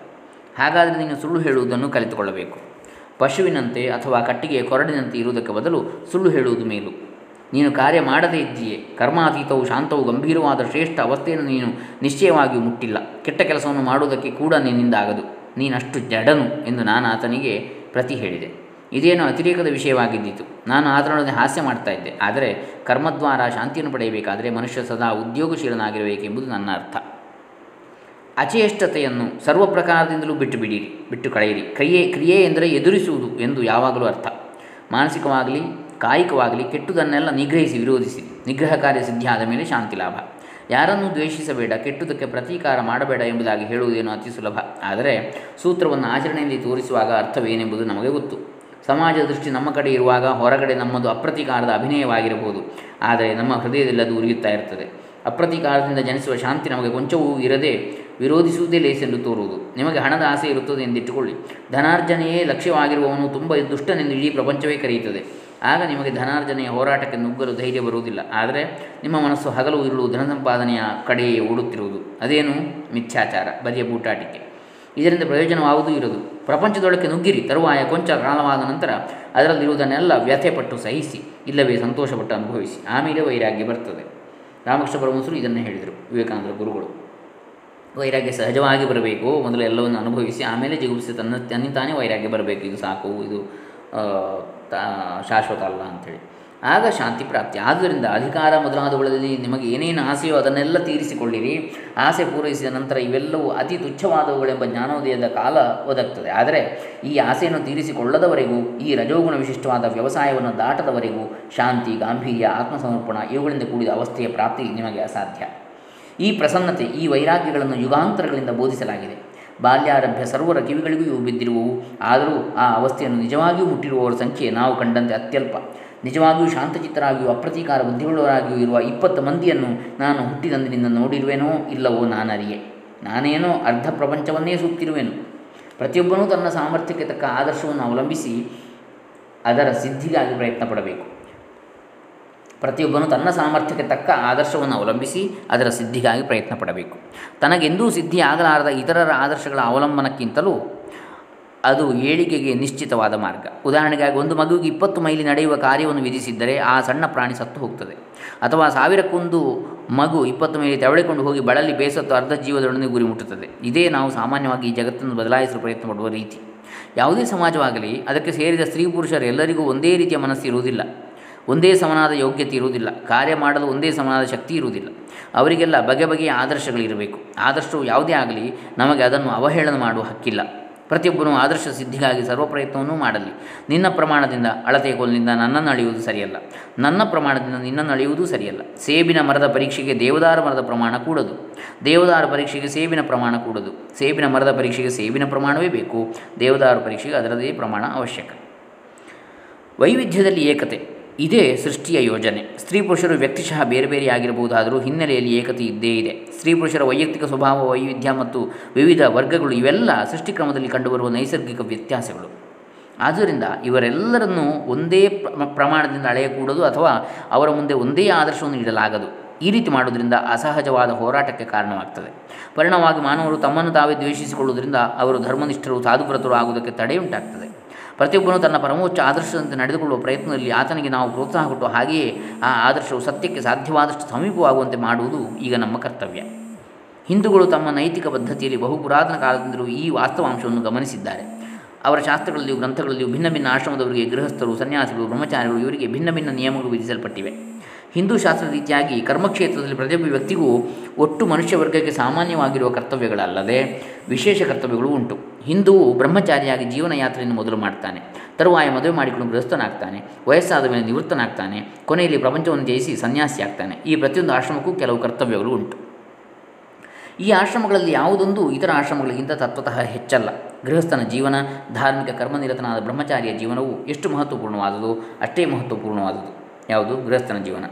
ಹಾಗಾದರೆ ನೀನು ಸುಳ್ಳು ಹೇಳುವುದನ್ನು ಕಲಿತುಕೊಳ್ಳಬೇಕು. ಪಶುವಿನಂತೆ ಅಥವಾ ಕಟ್ಟಿಗೆಯ ಕೊರಡಿನಂತೆ ಇರುವುದಕ್ಕೆ ಬದಲು ಸುಳ್ಳು ಹೇಳುವುದು ಮೇಲು. ನೀನು ಕಾರ್ಯ ಮಾಡದೇ ಇದ್ದೀಯೇ. ಕರ್ಮಾತೀತವು ಶಾಂತವು ಗಂಭೀರವಾದ ಶ್ರೇಷ್ಠ ಅವಸ್ಥೆಯನ್ನು ನೀನು ನಿಶ್ಚಯವಾಗಿಯೂ ಮುಟ್ಟಿಲ್ಲ. ಕೆಟ್ಟ ಕೆಲಸವನ್ನು ಮಾಡುವುದಕ್ಕೆ ಕೂಡ ನಿನ್ನಿಂದ ಆಗದು ನೀನಷ್ಟು ಜಡನು ಎಂದು ನಾನು ಆತನಿಗೆ ಪ್ರತಿ ಹೇಳಿದೆ. ಇದೇನು ಅತಿರೇಕದ ವಿಷಯವಾಗಿದ್ದಿತು. ನಾನು ಆತನೊಡನೆ ಹಾಸ್ಯ ಮಾಡ್ತಾ ಇದ್ದೆ. ಆದರೆ ಕರ್ಮದ್ವಾರ ಶಾಂತಿಯನ್ನು ಪಡೆಯಬೇಕಾದರೆ ಮನುಷ್ಯ ಸದಾ ಉದ್ಯೋಗಶೀಲನಾಗಿರಬೇಕೆಂಬುದು ನನ್ನ ಅರ್ಥ. ಅಚೇಷ್ಟತೆಯನ್ನು ಸರ್ವ ಪ್ರಕಾರದಿಂದಲೂ ಬಿಟ್ಟು ಬಿಡಿರಿ, ಬಿಟ್ಟು ಕಳೆಯಿರಿ. ಕ್ರಿಯೆ ಕ್ರಿಯೆ ಎಂದರೆ ಎದುರಿಸುವುದು ಎಂದು ಯಾವಾಗಲೂ ಅರ್ಥ. ಮಾನಸಿಕವಾಗಲಿ ಕಾಯಿಕವಾಗಲಿ ಕೆಟ್ಟುದನ್ನೆಲ್ಲ ನಿಗ್ರಹಿಸಿ, ವಿರೋಧಿಸಿ. ನಿಗ್ರಹ ಕಾರ್ಯ ಸಿದ್ಧಿಯಾದ ಮೇಲೆ ಶಾಂತಿ ಲಾಭ. ಯಾರನ್ನೂ ದ್ವೇಷಿಸಬೇಡ, ಕೆಟ್ಟುದಕ್ಕೆ ಪ್ರತೀಕಾರ ಮಾಡಬೇಡ ಎಂಬುದಾಗಿ ಹೇಳುವುದೇನು ಅತಿ ಸುಲಭ. ಆದರೆ ಸೂತ್ರವನ್ನು ಆಚರಣೆಯಲ್ಲಿ ತೋರಿಸುವಾಗ ಅರ್ಥವೇನೆಂಬುದು ನಮಗೆ ಗೊತ್ತು. ಸಮಾಜದ ದೃಷ್ಟಿ ನಮ್ಮ ಕಡೆ ಇರುವಾಗ ಹೊರಗಡೆ ನಮ್ಮದು ಅಪ್ರತೀಕಾರದ ಅಭಿನಯವಾಗಿರಬಹುದು. ಆದರೆ ನಮ್ಮ ಹೃದಯದಲ್ಲಿ ಅದು ಉರಿಯುತ್ತಾ ಇರ್ತದೆ. ಅಪ್ರತೀಕಾರದಿಂದ ಜನಿಸುವ ಶಾಂತಿ ನಮಗೆ ಕೊಂಚವೂ ಇರದೆ ವಿರೋಧಿಸುವುದೇ ಲೇಸೆಂದು ತೋರುವುದು. ನಿಮಗೆ ಹಣದ ಆಸೆ ಇರುತ್ತದೆ ಎಂದಿಟ್ಟುಕೊಳ್ಳಿ. ಧನಾರ್ಜನೆಯೇ ಲಕ್ಷ್ಯವಾಗಿರುವವನು ತುಂಬ ದುಷ್ಟನೆಂದು ಇಡೀ ಪ್ರಪಂಚವೇ ಕರೆಯುತ್ತದೆ. ಆಗ ನಿಮಗೆ ಧನಾರ್ಜನೆಯ ಹೋರಾಟಕ್ಕೆ ನುಗ್ಗಲು ಧೈರ್ಯ ಬರುವುದಿಲ್ಲ. ಆದರೆ ನಿಮ್ಮ ಮನಸ್ಸು ಹಗಲು ಇರುಳು ಧನ ಸಂಪಾದನೆಯ ಕಡೆಯೇ ಓಡುತ್ತಿರುವುದು. ಅದೇನು? ಮಿಥ್ಯಾಚಾರ ಬರಿಯ ಬೂಟಾಟಿಕೆ. ಇದರಿಂದ ಪ್ರಯೋಜನವಾಗುವುದೂ ಇರದು ಪ್ರಪಂಚದೊಳಕ್ಕೆ ನುಗ್ಗಿರಿ, ತರುವಾಯ ಕೊಂಚ ಕಾಲವಾದ ನಂತರ ಅದರಲ್ಲಿರುವುದನ್ನೆಲ್ಲ ವ್ಯಥೆಪಟ್ಟು ಸಹಿಸಿ, ಇಲ್ಲವೇ ಸಂತೋಷಪಟ್ಟು ಅನುಭವಿಸಿ. ಆಮೇಲೆ ವೈರಾಗ್ಯ ಬರ್ತದೆ. ರಾಮಕೃಷ್ಣ ಪರಮಹಂಸರು ಇದನ್ನೇ ಹೇಳಿದರು. ವಿವೇಕಾನಂದರ ಗುರುಗಳು. ವೈರಾಗ್ಯ ಸಹಜವಾಗಿ ಬರಬೇಕು? ಮೊದಲು ಎಲ್ಲವನ್ನು ಅನುಭವಿಸಿ, ಆಮೇಲೆ ಜಿಗುಪ್ಸೆ ತನ್ನ ತಾನೇ ವೈರಾಗ್ಯ ಬರಬೇಕು. ಇದು ಸಾಕು, ಇದು ಶಾಶ್ವತ ಅಲ್ಲ ಅಂಥೇಳಿ ಆಗ ಶಾಂತಿ ಪ್ರಾಪ್ತಿ. ಆದ್ದರಿಂದ ಅಧಿಕಾರ ಮೊದಲಾದವುಗಳಲ್ಲಿ ನಿಮಗೆ ಏನೇನು ಆಸೆಯೋ ಅದನ್ನೆಲ್ಲ ತೀರಿಸಿಕೊಳ್ಳಿರಿ. ಆಸೆ ಪೂರೈಸಿದ ನಂತರ ಇವೆಲ್ಲವೂ ಅತಿ ತುಚ್ಛವಾದವುಗಳೆಂಬ ಜ್ಞಾನೋದಯದ ಕಾಲ ಒದಗ್ತದೆ. ಆದರೆ ಈ ಆಸೆಯನ್ನು ತೀರಿಸಿಕೊಳ್ಳದವರೆಗೂ, ಈ ರಜೋಗುಣ ವಿಶಿಷ್ಟವಾದ ವ್ಯವಸಾಯವನ್ನು ದಾಟದವರೆಗೂ ಶಾಂತಿ, ಗಾಂಭೀರ್ಯ, ಆತ್ಮಸಮರ್ಪಣ ಇವುಗಳಿಂದ ಕೂಡಿದ ಅವಸ್ಥೆಯ ಪ್ರಾಪ್ತಿ ನಿಮಗೆ ಅಸಾಧ್ಯ. ಈ ಪ್ರಸನ್ನತೆ, ಈ ವೈರಾಗ್ಯಗಳನ್ನು ಯುಗಾಂತರಗಳಿಂದ ಬೋಧಿಸಲಾಗಿದೆ. ಬಾಲ್ಯಾರಭ್ಯ ಸರ್ವರ ಕಿವಿಗಳಿಗೂ ಇವು ಬಿದ್ದಿರುವವು. ಆದರೂ ಆ ಅವಸ್ಥೆಯನ್ನು ನಿಜವಾಗಿಯೂ ಮುಟ್ಟಿರುವವರ ಸಂಖ್ಯೆ ನಾವು ಕಂಡಂತೆ ಅತ್ಯಲ್ಪ. ನಿಜವಾಗಿಯೂ ಶಾಂತಚಿತ್ತರಾಗಿಯೂ ಅಪ್ರತೀಕಾರ ಬುದ್ಧಿಯುಳ್ಳವರಾಗಿಯೂ ಇರುವ ಇಪ್ಪತ್ತು ಮಂದಿಯನ್ನು ನಾನು ಹುಟ್ಟಿದಂದಿನಿಂದ ನೋಡಿರುವೆನೋ ಇಲ್ಲವೋ ನಾನರಿಯೆ. ನಾನೇನೋ ಅರ್ಧ ಪ್ರಪಂಚವನ್ನೇ ಸುತ್ತಿರುವೆನು ಪ್ರತಿಯೊಬ್ಬನೂ ತನ್ನ ಸಾಮರ್ಥ್ಯಕ್ಕೆ ತಕ್ಕ ಆದರ್ಶವನ್ನು ಅವಲಂಬಿಸಿ ಅದರ ಸಿದ್ಧಿಗಾಗಿ ಪ್ರಯತ್ನ ಪಡಬೇಕು ಪ್ರತಿಯೊಬ್ಬನು ತನ್ನ ಸಾಮರ್ಥ್ಯಕ್ಕೆ ತಕ್ಕ ಆದರ್ಶವನ್ನು ಅವಲಂಬಿಸಿ ಅದರ ಸಿದ್ಧಿಗಾಗಿ ಪ್ರಯತ್ನ ಪಡಬೇಕು. ತನಗೆಂದೂ ಸಿದ್ಧಿ ಆಗಲಾರದ ಇತರರ ಆದರ್ಶಗಳ ಅವಲಂಬನಕ್ಕಿಂತಲೂ ಅದು ಏಳಿಗೆಗೆ ನಿಶ್ಚಿತವಾದ ಮಾರ್ಗ. ಉದಾಹರಣೆಗಾಗಿ ಒಂದು ಮಗುವಿಗೆ ಇಪ್ಪತ್ತು ಮೈಲಿ ನಡೆಯುವ ಕಾರ್ಯವನ್ನು ವಿಧಿಸಿದ್ದರೆ ಆ ಸಣ್ಣ ಪ್ರಾಣಿ ಸತ್ತು ಹೋಗ್ತದೆ. ಅಥವಾ ಸಾವಿರಕ್ಕೊಂದು ಮಗು ಇಪ್ಪತ್ತು ಮೈಲಿ ತೆವಳಿಕೊಂಡು ಹೋಗಿ ಬಳಲಿ ಬೇಸತ್ತು ಅರ್ಧ ಜೀವದೊಡನೆ ಗುರಿ ಮುಟ್ಟುತ್ತದೆ. ಇದೇ ನಾವು ಸಾಮಾನ್ಯವಾಗಿ ಈ ಜಗತ್ತನ್ನು ಬದಲಾಯಿಸಲು ಪ್ರಯತ್ನ ಪಡುವ ರೀತಿ. ಯಾವುದೇ ಸಮಾಜವಾಗಲಿ, ಅದಕ್ಕೆ ಸೇರಿದ ಸ್ತ್ರೀ ಪುರುಷರು ಎಲ್ಲರಿಗೂ ಒಂದೇ ರೀತಿಯ ಮನಸ್ಸು ಇರುವುದಿಲ್ಲ. ಒಂದೇ ಸಮನಾದ ಯೋಗ್ಯತೆ ಇರುವುದಿಲ್ಲ. ಕಾರ್ಯ ಮಾಡಲು ಒಂದೇ ಸಮನಾದ ಶಕ್ತಿ ಇರುವುದಿಲ್ಲ. ಅವರಿಗೆಲ್ಲ ಬಗೆ ಬಗೆಯ ಆದರ್ಶಗಳಿರಬೇಕು. ಆದರ್ಶವು ಯಾವುದೇ ಆಗಲಿ ನಮಗೆ ಅದನ್ನು ಅವಹೇಳನ ಮಾಡುವ ಹಕ್ಕಿಲ್ಲ. ಪ್ರತಿಯೊಬ್ಬನು ಆದರ್ಶ ಸಿದ್ಧಿಗಾಗಿ ಸರ್ವ ಪ್ರಯತ್ನವನ್ನೂ ಮಾಡಲಿ. ನಿನ್ನ ಪ್ರಮಾಣದಿಂದ ಅಳತೆಯ ಕೋಲಿನಿಂದ ನನ್ನನ್ನು ಅಳೆಯುವುದು ಸರಿಯಲ್ಲ. ನನ್ನ ಪ್ರಮಾಣದಿಂದ ನಿನ್ನನ್ನು ಅಳೆಯುವುದು ಸರಿಯಲ್ಲ. ಸೇಬಿನ ಮರದ ಪರೀಕ್ಷೆಗೆ ದೇವದಾರ ಮರದ ಪ್ರಮಾಣ ಕೂಡದು. ದೇವದಾರ ಪರೀಕ್ಷೆಗೆ ಸೇಬಿನ ಪ್ರಮಾಣ ಕೂಡದು. ಸೇಬಿನ ಮರದ ಪರೀಕ್ಷೆಗೆ ಸೇಬಿನ ಪ್ರಮಾಣವೇ ಬೇಕು. ದೇವದಾರ ಪರೀಕ್ಷೆಗೆ ಅದರದೇ ಪ್ರಮಾಣ ಅವಶ್ಯಕ. ವೈವಿಧ್ಯದಲ್ಲಿ ಏಕತೆ. ಇದೇ ಸೃಷ್ಟಿಯ ಯೋಜನೆ. ಸ್ತ್ರೀ ಪುರುಷರು ವ್ಯಕ್ತಿಶಃ ಬೇರೆ ಬೇರೆ ಆಗಿರಬಹುದಾದರೂ ಹಿನ್ನೆಲೆಯಲ್ಲಿ ಏಕತೆ ಇದ್ದೇ ಇದೆ. ಸ್ತ್ರೀ ಪುರುಷರ ವೈಯಕ್ತಿಕ ಸ್ವಭಾವ, ವೈವಿಧ್ಯ ಮತ್ತು ವಿವಿಧ ವರ್ಗಗಳು ಇವೆಲ್ಲ ಸೃಷ್ಟಿಕ್ರಮದಲ್ಲಿ ಕಂಡುಬರುವ ನೈಸರ್ಗಿಕ ವ್ಯತ್ಯಾಸಗಳು. ಆದ್ದರಿಂದ ಇವರೆಲ್ಲರನ್ನೂ ಒಂದೇ ಪ್ರಮಾಣದಿಂದ ಅಳೆಯಕೂಡದು ಅಥವಾ ಅವರ ಮುಂದೆ ಒಂದೇ ಆದರ್ಶವನ್ನು ನೀಡಲಾಗದು. ಈ ರೀತಿ ಮಾಡುವುದರಿಂದ ಅಸಹಜವಾದ ಹೋರಾಟಕ್ಕೆ ಕಾರಣವಾಗ್ತದೆ. ಪರಿಣಾಮವಾಗಿ ಮಾನವರು ತಮ್ಮನ್ನು ತಾವೇ ದ್ವೇಷಿಸಿಕೊಳ್ಳುವುದರಿಂದ ಅವರು ಧರ್ಮನಿಷ್ಠರು, ಸಾಧುವ್ರತರು ಆಗುವುದಕ್ಕೆ ತಡೆಯುಂಟಾಗ್ತದೆ. ಪ್ರತಿಯೊಬ್ಬನು ತನ್ನ ಪರಮೋಚ್ಚ ಆದರ್ಶದಂತೆ ನಡೆದುಕೊಳ್ಳುವ ಪ್ರಯತ್ನದಲ್ಲಿ ಆತನಿಗೆ ನಾವು ಪ್ರೋತ್ಸಾಹ ಕೊಟ್ಟು ಹಾಗೆಯೇ ಆ ಆದರ್ಶವು ಸತ್ಯಕ್ಕೆ ಸಾಧ್ಯವಾದಷ್ಟು ಸಮೀಪವಾಗುವಂತೆ ಮಾಡುವುದು ಈಗ ನಮ್ಮ ಕರ್ತವ್ಯ. ಹಿಂದೂಗಳು ತಮ್ಮ ನೈತಿಕ ಪದ್ಧತಿಯಲ್ಲಿ ಬಹು ಪುರಾತನ ಕಾಲದಿಂದಲೂ ಈ ವಾಸ್ತವಾಂಶವನ್ನು ಗಮನಿಸಿದ್ದಾರೆ. ಅವರ ಶಾಸ್ತ್ರಗಳಲ್ಲಿಯೂ ಗ್ರಂಥಗಳಲ್ಲಿಯೂ ಭಿನ್ನ ಭಿನ್ನ ಆಶ್ರಮದವರಿಗೆ ಗೃಹಸ್ಥರು, ಸನ್ಯಾಸಿಗಳು, ಬ್ರಹ್ಮಚಾರಿಗಳು ಇವರಿಗೆ ಭಿನ್ನ ಭಿನ್ನ ನಿಯಮಗಳು ವಿಧಿಸಲ್ಪಟ್ಟಿವೆ. ಹಿಂದೂ ಶಾಸ್ತ್ರ ರೀತಿಯಾಗಿ ಕರ್ಮಕ್ಷೇತ್ರದಲ್ಲಿ ಪ್ರತಿಯೊಬ್ಬ ವ್ಯಕ್ತಿಗೂ ಒಟ್ಟು ಮನುಷ್ಯ ವರ್ಗಕ್ಕೆ ಸಾಮಾನ್ಯವಾಗಿರುವ ಕರ್ತವ್ಯಗಳಲ್ಲದೆ ವಿಶೇಷ ಕರ್ತವ್ಯಗಳು ಉಂಟು. ಹಿಂದುವು ಬ್ರಹ್ಮಚಾರಿಯಾಗಿ ಜೀವನ ಯಾತ್ರೆಯನ್ನು ಮೊದಲು ಮಾಡ್ತಾನೆ. ತರುವಾಯ ಮದುವೆ ಮಾಡಿಕೊಂಡು ಗೃಹಸ್ಥನಾಗ್ತಾನೆ. ವಯಸ್ಸಾದ ಮೇಲೆ ನಿವೃತ್ತನಾಗ್ತಾನೆ. ಕೊನೆಯಲ್ಲಿ ಪ್ರಪಂಚವನ್ನು ಜಯಿಸಿ ಸನ್ಯಾಸಿಯಾಗ್ತಾನೆ ಈ ಪ್ರತಿಯೊಂದು ಆಶ್ರಮಕ್ಕೂ ಕೆಲವು ಕರ್ತವ್ಯಗಳು ಉಂಟು. ಈ ಆಶ್ರಮಗಳಲ್ಲಿ ಯಾವುದೊಂದು ಇತರ ಆಶ್ರಮಗಳಿಗಿಂತ ತತ್ವತಃ ಹೆಚ್ಚಲ್ಲ. ಗೃಹಸ್ಥನ ಜೀವನ, ಧಾರ್ಮಿಕ ಕರ್ಮನಿರತನಾದ ಬ್ರಹ್ಮಚಾರಿಯ ಜೀವನವು ಎಷ್ಟು ಮಹತ್ವಪೂರ್ಣವಾದುದು ಅಷ್ಟೇ ಮಹತ್ವಪೂರ್ಣವಾದುದು ಯಾವುದು? ಗೃಹಸ್ಥನ ಜೀವನ.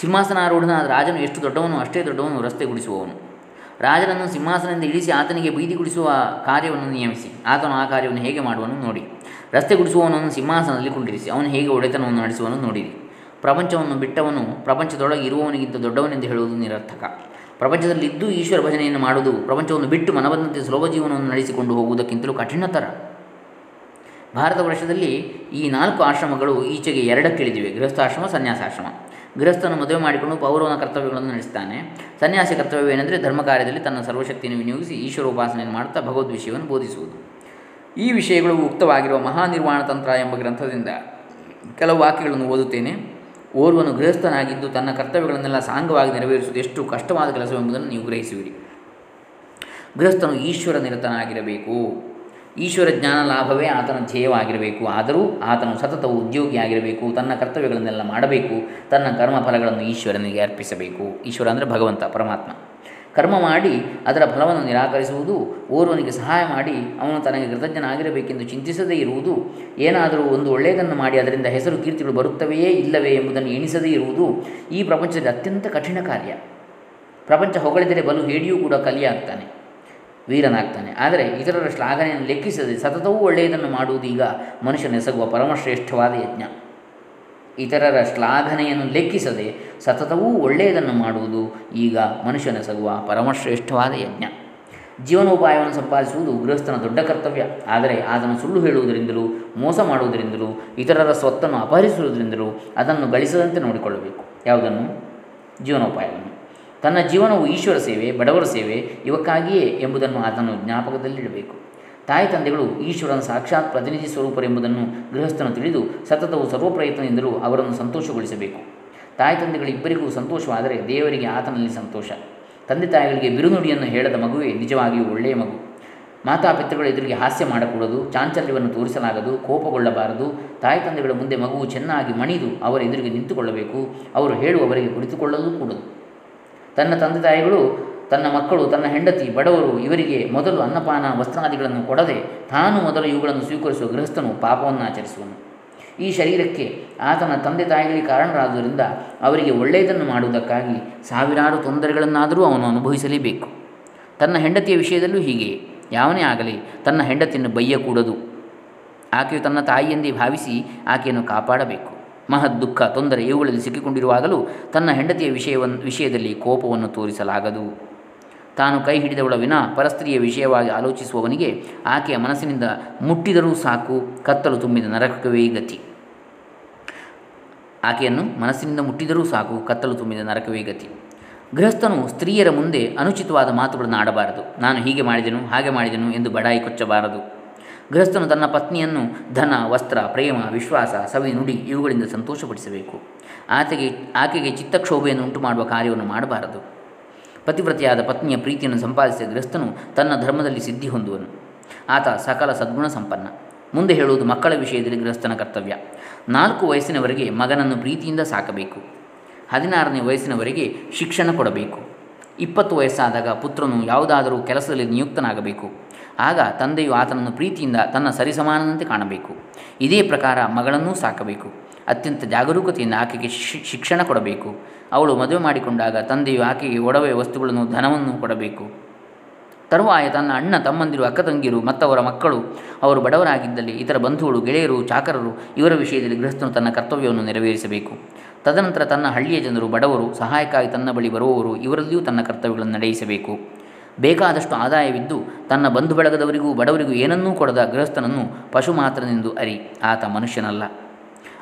ಸಿಂಹಾಸನಾರೂಢನಾದ ರಾಜನು ಎಷ್ಟು ದೊಡ್ಡವನು ಅಷ್ಟೇ ದೊಡ್ಡವನು ರಸ್ತೆ ಗುಡಿಸುವವನು. ರಾಜನನ್ನು ಸಿಂಹಾಸನದಿಂದ ಇಳಿಸಿ ಆತನಿಗೆ ಬೀದಿ ಗುಡಿಸುವ ಕಾರ್ಯವನ್ನು ನಿಯಮಿಸಿ. ಆತನು ಆ ಕಾರ್ಯವನ್ನು ಹೇಗೆ ಮಾಡುವನು ನೋಡಿ. ರಸ್ತೆ ಗುಡಿಸುವವನನ್ನು ಸಿಂಹಾಸನದಲ್ಲಿ ಕುಂಡಿರಿಸಿ, ಅವನು ಹೇಗೆ ಒಡೆತನವನ್ನು ನಡೆಸುವನು ನೋಡಿರಿ. ಪ್ರಪಂಚವನ್ನು ಬಿಟ್ಟವನು, ಪ್ರಪಂಚದೊಳಗೆ ಇರುವವನಿಗಿಂತ ದೊಡ್ಡವನೆಂದು ಹೇಳುವುದು ನಿರರ್ಥಕ. ಪ್ರಪಂಚದಲ್ಲಿದ್ದು ಈಶ್ವರ ಭಜನೆಯನ್ನು ಮಾಡುವುದು, ಪ್ರಪಂಚವನ್ನು ಬಿಟ್ಟು ಮನಬಂದಂತೆ ಸುಲಭ ಜೀವನವನ್ನು ನಡೆಸಿಕೊಂಡು ಹೋಗುವುದಕ್ಕಿಂತಲೂ ಕಠಿಣತರ. ಭಾರತ ವರ್ಷದಲ್ಲಿ ಈ ನಾಲ್ಕು ಆಶ್ರಮಗಳು ಈಚೆಗೆ ಎರಡಕ್ಕಿಳಿದಿವೆ, ಗೃಹಸ್ಥಾಶ್ರಮ, ಸನ್ಯಾಸಾಶ್ರಮ. ಗೃಹಸ್ಥನು ಮದುವೆ ಮಾಡಿಕೊಂಡು ಪೌರವನ ಕರ್ತವ್ಯಗಳನ್ನು ನಡೆಸ್ತಾನೆ. ಸನ್ಯಾಸಿ ಕರ್ತವ್ಯವೇನೆಂದರೆ ಧರ್ಮ ಕಾರ್ಯದಲ್ಲಿ ತನ್ನ ಸರ್ವಶಕ್ತಿಯನ್ನು ವಿನಿಯೋಗಿಸಿ ಈಶ್ವರ ಉಪಾಸನೆಯನ್ನು ಮಾಡುತ್ತಾ ಭಗವದ್ ವಿಷಯವನ್ನು ಬೋಧಿಸುವುದು. ಈ ವಿಷಯಗಳು ಉಕ್ತವಾಗಿರುವ ಮಹಾನಿರ್ವಾಣ ತಂತ್ರ ಎಂಬ ಗ್ರಂಥದಿಂದ ಕೆಲವು ವಾಕ್ಯಗಳನ್ನು ಓದುತ್ತೇನೆ. ಓರ್ವನು ಗೃಹಸ್ಥನಾಗಿದ್ದು ತನ್ನ ಕರ್ತವ್ಯಗಳನ್ನೆಲ್ಲ ಸಾಂಗವಾಗಿ ನೆರವೇರಿಸುವುದು ಎಷ್ಟು ಕಷ್ಟವಾದ ಕೆಲಸವೆಂಬುದನ್ನು ನೀವು ಗ್ರಹಿಸುವಿರಿ. ಗೃಹಸ್ಥನು ಈಶ್ವರ ನಿರತನಾಗಿರಬೇಕು. ಈಶ್ವರ ಜ್ಞಾನ ಲಾಭವೇ ಆತನ ಧ್ಯೇಯವಾಗಿರಬೇಕು. ಆದರೂ ಆತನು ಸತತವು ಉದ್ಯೋಗಿಯಾಗಿರಬೇಕು. ತನ್ನ ಕರ್ತವ್ಯಗಳನ್ನೆಲ್ಲ ಮಾಡಬೇಕು. ತನ್ನ ಕರ್ಮಫಲಗಳನ್ನು ಈಶ್ವರನಿಗೆ ಅರ್ಪಿಸಬೇಕು. ಈಶ್ವರ ಅಂದರೆ ಭಗವಂತ, ಪರಮಾತ್ಮ. ಕರ್ಮ ಮಾಡಿ ಅದರ ಫಲವನ್ನು ನಿರಾಕರಿಸುವುದು, ಓರ್ವನಿಗೆ ಸಹಾಯ ಮಾಡಿ ಅವನು ತನಗೆ ಕೃತಜ್ಞನಾಗಿರಬೇಕೆಂದು ಚಿಂತಿಸದೇ ಇರುವುದು, ಏನಾದರೂ ಒಂದು ಒಳ್ಳೆಯದನ್ನು ಮಾಡಿ ಅದರಿಂದ ಹೆಸರು ಕೀರ್ತಿಗಳು ಬರುತ್ತವೆಯೇ ಇಲ್ಲವೇ ಎಂಬುದನ್ನು ಎಣಿಸದೇ ಇರುವುದು ಈ ಪ್ರಪಂಚದ ಅತ್ಯಂತ ಕಠಿಣ ಕಾರ್ಯ. ಪ್ರಪಂಚ ಹೊಗಳಿದರೆ ಬಲು ಹೇಡಿಯೂ ಕೂಡ ಕಲಿಯಾಗ್ತಾನೆ ವೀರನಾಗ್ತಾನೆ. ಆದರೆ ಇತರರ ಶ್ಲಾಘನೆಯನ್ನು ಲೆಕ್ಕಿಸದೆ ಸತತವೂ ಒಳ್ಳೆಯದನ್ನು ಮಾಡುವುದು ಈಗ ಮನುಷ್ಯನೆಸಗುವ ಪರಮಶ್ರೇಷ್ಠವಾದ ಯಜ್ಞ. ಇತರರ ಶ್ಲಾಘನೆಯನ್ನು ಲೆಕ್ಕಿಸದೆ ಸತತವೂ ಒಳ್ಳೆಯದನ್ನು ಮಾಡುವುದು ಈಗ ಮನುಷ್ಯನೆಸಗುವ ಪರಮಶ್ರೇಷ್ಠವಾದ ಯಜ್ಞ. ಜೀವನೋಪಾಯವನ್ನು ಸಂಪಾದಿಸುವುದು ಗೃಹಸ್ಥನ ದೊಡ್ಡ ಕರ್ತವ್ಯ. ಆದರೆ ಅದನ್ನು ಸುಳ್ಳು ಹೇಳುವುದರಿಂದಲೂ, ಮೋಸ ಮಾಡುವುದರಿಂದಲೂ, ಇತರರ ಸ್ವತ್ತನ್ನು ಅಪಹರಿಸುವುದರಿಂದಲೂ ಅದನ್ನು ಗಳಿಸದಂತೆ ನೋಡಿಕೊಳ್ಳಬೇಕು. ಯಾವುದನ್ನು? ಜೀವನೋಪಾಯವನ್ನು. ತನ್ನ ಜೀವನವು ಈಶ್ವರ ಸೇವೆ, ಬಡವರ ಸೇವೆ ಇವಕ್ಕಾಗಿಯೇ ಎಂಬುದನ್ನು ಆತನು ಜ್ಞಾಪಕದಲ್ಲಿಡಬೇಕು. ತಾಯಿ ತಂದೆಗಳು ಈಶ್ವರನ ಸಾಕ್ಷಾತ್ ಪ್ರತಿನಿಧಿ ಸ್ವರೂಪರೆಂಬುದನ್ನು ಗೃಹಸ್ಥನು ತಿಳಿದು ಸತತವು ಸರ್ವ ಪ್ರಯತ್ನದಿಂದಲೂ ಅವರನ್ನು ಸಂತೋಷಗೊಳಿಸಬೇಕು. ತಾಯಿ ತಂದೆಗಳಿಬ್ಬರಿಗೂ ಸಂತೋಷವಾದರೆ ದೇವರಿಗೆ ಆತನಲ್ಲಿ ಸಂತೋಷ. ತಂದೆ ತಾಯಿಗಳಿಗೆ ಬಿರುನುಡಿಯನ್ನು ಹೇಳದ ಮಗುವೇ ನಿಜವಾಗಿಯೂ ಒಳ್ಳೆಯ ಮಗು. ಮಾತಾಪಿತೃಗಳ ಎದುರಿಗೆ ಹಾಸ್ಯ ಮಾಡಕೂಡದು, ಚಾಂಚಲ್ಯವನ್ನು ತೋರಿಸಲಾಗದು, ಕೋಪಗೊಳ್ಳಬಾರದು. ತಾಯಿ ತಂದೆಗಳ ಮುಂದೆ ಮಗುವು ಚೆನ್ನಾಗಿ ಮಣಿದು ಅವರ ಎದುರಿಗೆ ನಿಂತುಕೊಳ್ಳಬೇಕು. ಅವರು ಹೇಳುವವರಿಗೆ ಕುಳಿತುಕೊಳ್ಳಲು ಕೂಡದು. ತನ್ನ ತಂದೆ ತಾಯಿಗಳು, ತನ್ನ ಮಕ್ಕಳು, ತನ್ನ ಹೆಂಡತಿ, ಬಡವರು, ಇವರಿಗೆ ಮೊದಲು ಅನ್ನಪಾನ ವಸ್ತ್ರಾದಿಗಳನ್ನು ಕೊಡದೆ ತಾನು ಮೊದಲು ಇವುಗಳನ್ನು ಸ್ವೀಕರಿಸುವ ಗೃಹಸ್ಥನು ಪಾಪವನ್ನು ಆಚರಿಸುವನು. ಈ ಶರೀರಕ್ಕೆ ಆತನ ತಂದೆ ತಾಯಿಗಳಿಗೆ ಕಾರಣರಾದುದರಿಂದ ಅವರಿಗೆ ಒಳ್ಳೆಯದನ್ನು ಮಾಡುವುದಕ್ಕಾಗಿ ಸಾವಿರಾರು ತೊಂದರೆಗಳನ್ನಾದರೂ ಅವನು ಅನುಭವಿಸಲೇಬೇಕು. ತನ್ನ ಹೆಂಡತಿಯ ವಿಷಯದಲ್ಲೂ ಹೀಗೆ. ಯಾವನೇ ಆಗಲಿ ತನ್ನ ಹೆಂಡತಿಯನ್ನು ಬೈಯಕೂಡದು. ಆಕೆಯು ತನ್ನ ತಾಯಿಯೆಂದೇ ಭಾವಿಸಿ ಆಕೆಯನ್ನು ಕಾಪಾಡಬೇಕು. ಮಹದ್ ದುಃಖ, ತೊಂದರೆ ಇವುಗಳಲ್ಲಿ ಸಿಕ್ಕಿಕೊಂಡಿರುವಾಗಲೂ ತನ್ನ ಹೆಂಡತಿಯ ವಿಷಯವನ್ನು ವಿಷಯದಲ್ಲಿ ಕೋಪವನ್ನು ತೋರಿಸಲಾಗದು. ತಾನು ಕೈ ಹಿಡಿದವಳ ವಿನ ಪರಸ್ತ್ರೀಯ ವಿಷಯವಾಗಿ ಆಲೋಚಿಸುವವನಿಗೆ ಆಕೆಯ ಮನಸ್ಸಿನಿಂದ ಮುಟ್ಟಿದರೂ ಸಾಕು, ಕತ್ತಲು ತುಂಬಿದ ನರಕವೇ ಗತಿ. ಆಕೆಯನ್ನು ಮನಸ್ಸಿನಿಂದ ಮುಟ್ಟಿದರೂ ಸಾಕು, ಕತ್ತಲು ತುಂಬಿದ ನರಕವೇ ಗತಿ. ಗೃಹಸ್ಥನು ಸ್ತ್ರೀಯರ ಮುಂದೆ ಅನುಚಿತವಾದ ಮಾತುಗಳನ್ನು ಆಡಬಾರದು. ನಾನು ಹೀಗೆ ಮಾಡಿದೆನು, ಹಾಗೆ ಮಾಡಿದೆನು ಎಂದು ಬಡಾಯಿ ಕೊಚ್ಚಬಾರದು. ಗೃಹಸ್ಥನು ತನ್ನ ಪತ್ನಿಯನ್ನು ಧನ, ವಸ್ತ್ರ, ಪ್ರೇಮ, ವಿಶ್ವಾಸ, ಸವಿ, ನುಡಿ ಇವುಗಳಿಂದ ಸಂತೋಷಪಡಿಸಬೇಕು. ಆಕೆಗೆ ಆಕೆಗೆ ಚಿತ್ತಕ್ಷೋಭೆಯನ್ನು ಉಂಟು ಮಾಡುವ ಕಾರ್ಯವನ್ನು ಮಾಡಬಾರದು. ಪತಿವ್ರತೆಯಾದ ಪತ್ನಿಯ ಪ್ರೀತಿಯನ್ನು ಸಂಪಾದಿಸಿದ ಗೃಹಸ್ಥನು ತನ್ನ ಧರ್ಮದಲ್ಲಿ ಸಿದ್ಧಿ ಹೊಂದುವನು. ಆತ ಸಕಲ ಸದ್ಗುಣ ಸಂಪನ್ನ. ಮುಂದೆ ಹೇಳುವುದು ಮಕ್ಕಳ ವಿಷಯದಲ್ಲಿ ಗೃಹಸ್ಥನ ಕರ್ತವ್ಯ. ನಾಲ್ಕು ವಯಸ್ಸಿನವರೆಗೆ ಮಗನನ್ನು ಪ್ರೀತಿಯಿಂದ ಸಾಕಬೇಕು. ಹದಿನಾರನೇ ವಯಸ್ಸಿನವರೆಗೆ ಶಿಕ್ಷಣ ಕೊಡಬೇಕು. ಇಪ್ಪತ್ತು ವಯಸ್ಸಾದಾಗ ಪುತ್ರನು ಯಾವುದಾದರೂ ಕೆಲಸದಲ್ಲಿ ನಿಯುಕ್ತನಾಗಬೇಕು. ಆಗ ತಂದೆಯು ಆತನನ್ನು ಪ್ರೀತಿಯಿಂದ ತನ್ನ ಸರಿಸಮಾನದಂತೆ ಕಾಣಬೇಕು. ಇದೇ ಪ್ರಕಾರ ಮಗಳನ್ನೂ ಸಾಕಬೇಕು. ಅತ್ಯಂತ ಜಾಗರೂಕತೆಯಿಂದ ಆಕೆಗೆ ಶಿಕ್ಷಣ ಕೊಡಬೇಕು. ಅವಳು ಮದುವೆ ಮಾಡಿಕೊಂಡಾಗ ತಂದೆಯು ಆಕೆಗೆ ಒಡವೆ ವಸ್ತುಗಳನ್ನು, ಧನವನ್ನು ಕೊಡಬೇಕು. ತರುವಾಯ ತನ್ನ ಅಣ್ಣ ತಮ್ಮಂದಿರು, ಅಕ್ಕ ತಂಗಿರು ಮತ್ತವರ ಮಕ್ಕಳು, ಅವರು ಬಡವರಾಗಿದ್ದಲ್ಲಿ ಇತರ ಬಂಧುಗಳು, ಗೆಳೆಯರು, ಚಾಕರರು ಇವರ ವಿಷಯದಲ್ಲಿ ಗೃಹಸ್ಥನು ತನ್ನ ಕರ್ತವ್ಯವನ್ನು ನೆರವೇರಿಸಬೇಕು. ತದನಂತರ ತನ್ನ ಹಳ್ಳಿಯ ಜನರು, ಬಡವರು ಸಹಾಯಕ್ಕಾಗಿ ತನ್ನ ಬಳಿ ಬರುವವರು ಇವರಲ್ಲಿಯೂ ತನ್ನ ಕರ್ತವ್ಯಗಳನ್ನು ನಡೆಸಬೇಕು ಬೇಕಾದಷ್ಟು ಆದಾಯವಿದ್ದು ತನ್ನ ಬಂಧು ಬಳಗದವರಿಗೂ ಬಡವರಿಗೂ ಏನನ್ನೂ ಕೊಡದ ಗೃಹಸ್ಥನನ್ನು ಪಶು ಮಾತ್ರನೆಂದು ಅರಿ. ಆತ ಮನುಷ್ಯನಲ್ಲ.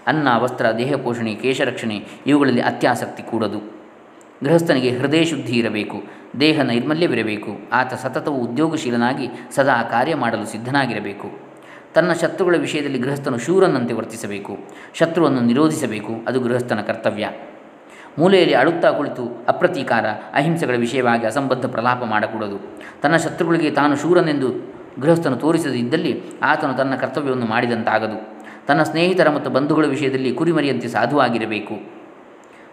ಅನ್ನ, ವಸ್ತ್ರ ದೇಹ ಪೋಷಣೆ ಕೇಶರಕ್ಷಣೆ ಇವುಗಳಲ್ಲಿ ಅತ್ಯಾಸಕ್ತಿ ಕೂಡದು. ಗೃಹಸ್ಥನಿಗೆ ಹೃದಯ ಶುದ್ಧಿ ಇರಬೇಕು, ದೇಹ ನೈರ್ಮಲ್ಯವಿರಬೇಕು, ಆತ ಸತತವು ಉದ್ಯೋಗಶೀಲನಾಗಿ ಸದಾ ಕಾರ್ಯ ಮಾಡಲು ಸಿದ್ಧನಾಗಿರಬೇಕು. ತನ್ನ ಶತ್ರುಗಳ ವಿಷಯದಲ್ಲಿ ಗೃಹಸ್ಥನು ಶೂರನಂತೆ ವರ್ತಿಸಬೇಕು, ಶತ್ರುವನ್ನು ನಿರೋಧಿಸಬೇಕು, ಅದು ಗೃಹಸ್ಥನ ಕರ್ತವ್ಯ. ಮೂಲೆಯಲ್ಲಿ ಅಳುತ್ತಾ ಕುಳಿತು ಅಪ್ರತೀಕಾರ, ಅಹಿಂಸೆಗಳ ವಿಷಯವಾಗಿ ಅಸಂಬದ್ಧ ಪ್ರಲಾಪ ಮಾಡಕೂಡದು. ತನ್ನ ಶತ್ರುಗಳಿಗೆ ತಾನು ಶೂರನೆಂದು ಗೃಹಸ್ಥನು ತೋರಿಸದಿದ್ದಲ್ಲಿ ಆತನು ತನ್ನ ಕರ್ತವ್ಯವನ್ನು ಮಾಡಿದಂತಾಗದು. ತನ್ನ ಸ್ನೇಹಿತರ ಮತ್ತು ಬಂಧುಗಳ ವಿಷಯದಲ್ಲಿ ಕುರಿಮರಿಯಂತೆ ಸಾಧುವಾಗಿರಬೇಕು.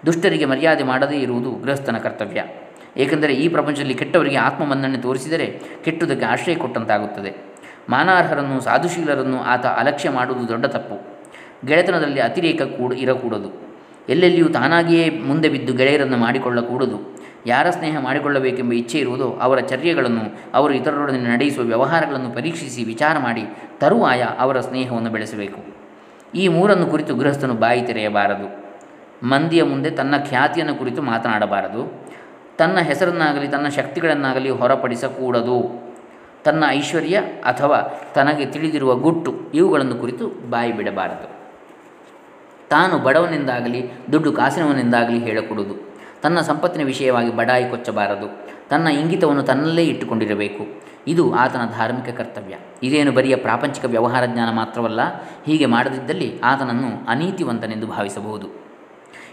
ದುಷ್ಟರಿಗೆ ಮರ್ಯಾದೆ ಮಾಡದೇ ಇರುವುದು ಗೃಹಸ್ಥನ ಕರ್ತವ್ಯ. ಏಕೆಂದರೆ ಈ ಪ್ರಪಂಚದಲ್ಲಿ ಕೆಟ್ಟವರಿಗೆ ಆತ್ಮಮನ್ನಣೆ ತೋರಿಸಿದರೆ ಕೆಟ್ಟುದಕ್ಕೆ ಆಶ್ರಯ ಕೊಟ್ಟಂತಾಗುತ್ತದೆ. ಮಾನಾರ್ಹರನ್ನು, ಸಾಧುಶೀಲರನ್ನು ಆತ ಅಲಕ್ಷ್ಯ ಮಾಡುವುದು ದೊಡ್ಡ ತಪ್ಪು. ಗೆಳೆತನದಲ್ಲಿ ಅತಿರೇಕ ಕೂಡ ಇರಕೂಡದು. ಎಲ್ಲೆಲ್ಲಿಯೂ ತಾನಾಗಿಯೇ ಮುಂದೆ ಬಿದ್ದು ಗೆಳೆಯರನ್ನು ಮಾಡಿಕೊಳ್ಳಕೂಡದು. ಯಾರ ಸ್ನೇಹ ಮಾಡಿಕೊಳ್ಳಬೇಕೆಂಬ ಇಚ್ಛೆ ಇರುವುದೋ ಅವರ ಚರ್ಯೆಗಳನ್ನು ಅವರು ಇತರರೊಡನೆ ನಡೆಸುವ ವ್ಯವಹಾರಗಳನ್ನು ಪರೀಕ್ಷಿಸಿ ವಿಚಾರ ಮಾಡಿ ತರುವಾಯ ಅವರ ಸ್ನೇಹವನ್ನು ಬೆಳೆಸಬೇಕು. ಈ ಮೂರನ್ನು ಕುರಿತು ಗೃಹಸ್ಥನು ಬಾಯಿ ತೆರೆಯಬಾರದು. ಮಂದಿಯ ಮುಂದೆ ತನ್ನ ಖ್ಯಾತಿಯನ್ನು ಕುರಿತು ಮಾತನಾಡಬಾರದು. ತನ್ನ ಹೆಸರನ್ನಾಗಲಿ ತನ್ನ ಶಕ್ತಿಗಳನ್ನಾಗಲಿ ಹೊರಪಡಿಸಕೂಡದು. ತನ್ನ ಐಶ್ವರ್ಯ ಅಥವಾ ತನಗೆ ತಿಳಿದಿರುವ ಗುಟ್ಟು ಇವುಗಳನ್ನು ಕುರಿತು ಬಾಯಿ ಬಿಡಬಾರದು. ತಾನು ಬಡವನೆಂದಾಗಲಿ, ದುಡ್ಡು ಕಾಸಿನವನೆಂದಾಗಲಿ ಹೇಳಕೊಡುವುದು. ತನ್ನ ಸಂಪತ್ತಿನ ವಿಷಯವಾಗಿ ಬಡಾಯಿ ಕೊಚ್ಚಬಾರದು. ತನ್ನ ಇಂಗಿತವನ್ನು ತನ್ನಲ್ಲೇ ಇಟ್ಟುಕೊಂಡಿರಬೇಕು. ಇದು ಆತನ ಧಾರ್ಮಿಕ ಕರ್ತವ್ಯ. ಇದೇನು ಬರಿಯ ಪ್ರಾಪಂಚಿಕ ವ್ಯವಹಾರ ಜ್ಞಾನ ಮಾತ್ರವಲ್ಲ, ಹೀಗೆ ಮಾಡದಿದ್ದಲ್ಲಿ ಆತನನ್ನು ಅನೀತಿವಂತನೆಂದು ಭಾವಿಸಬಹುದು.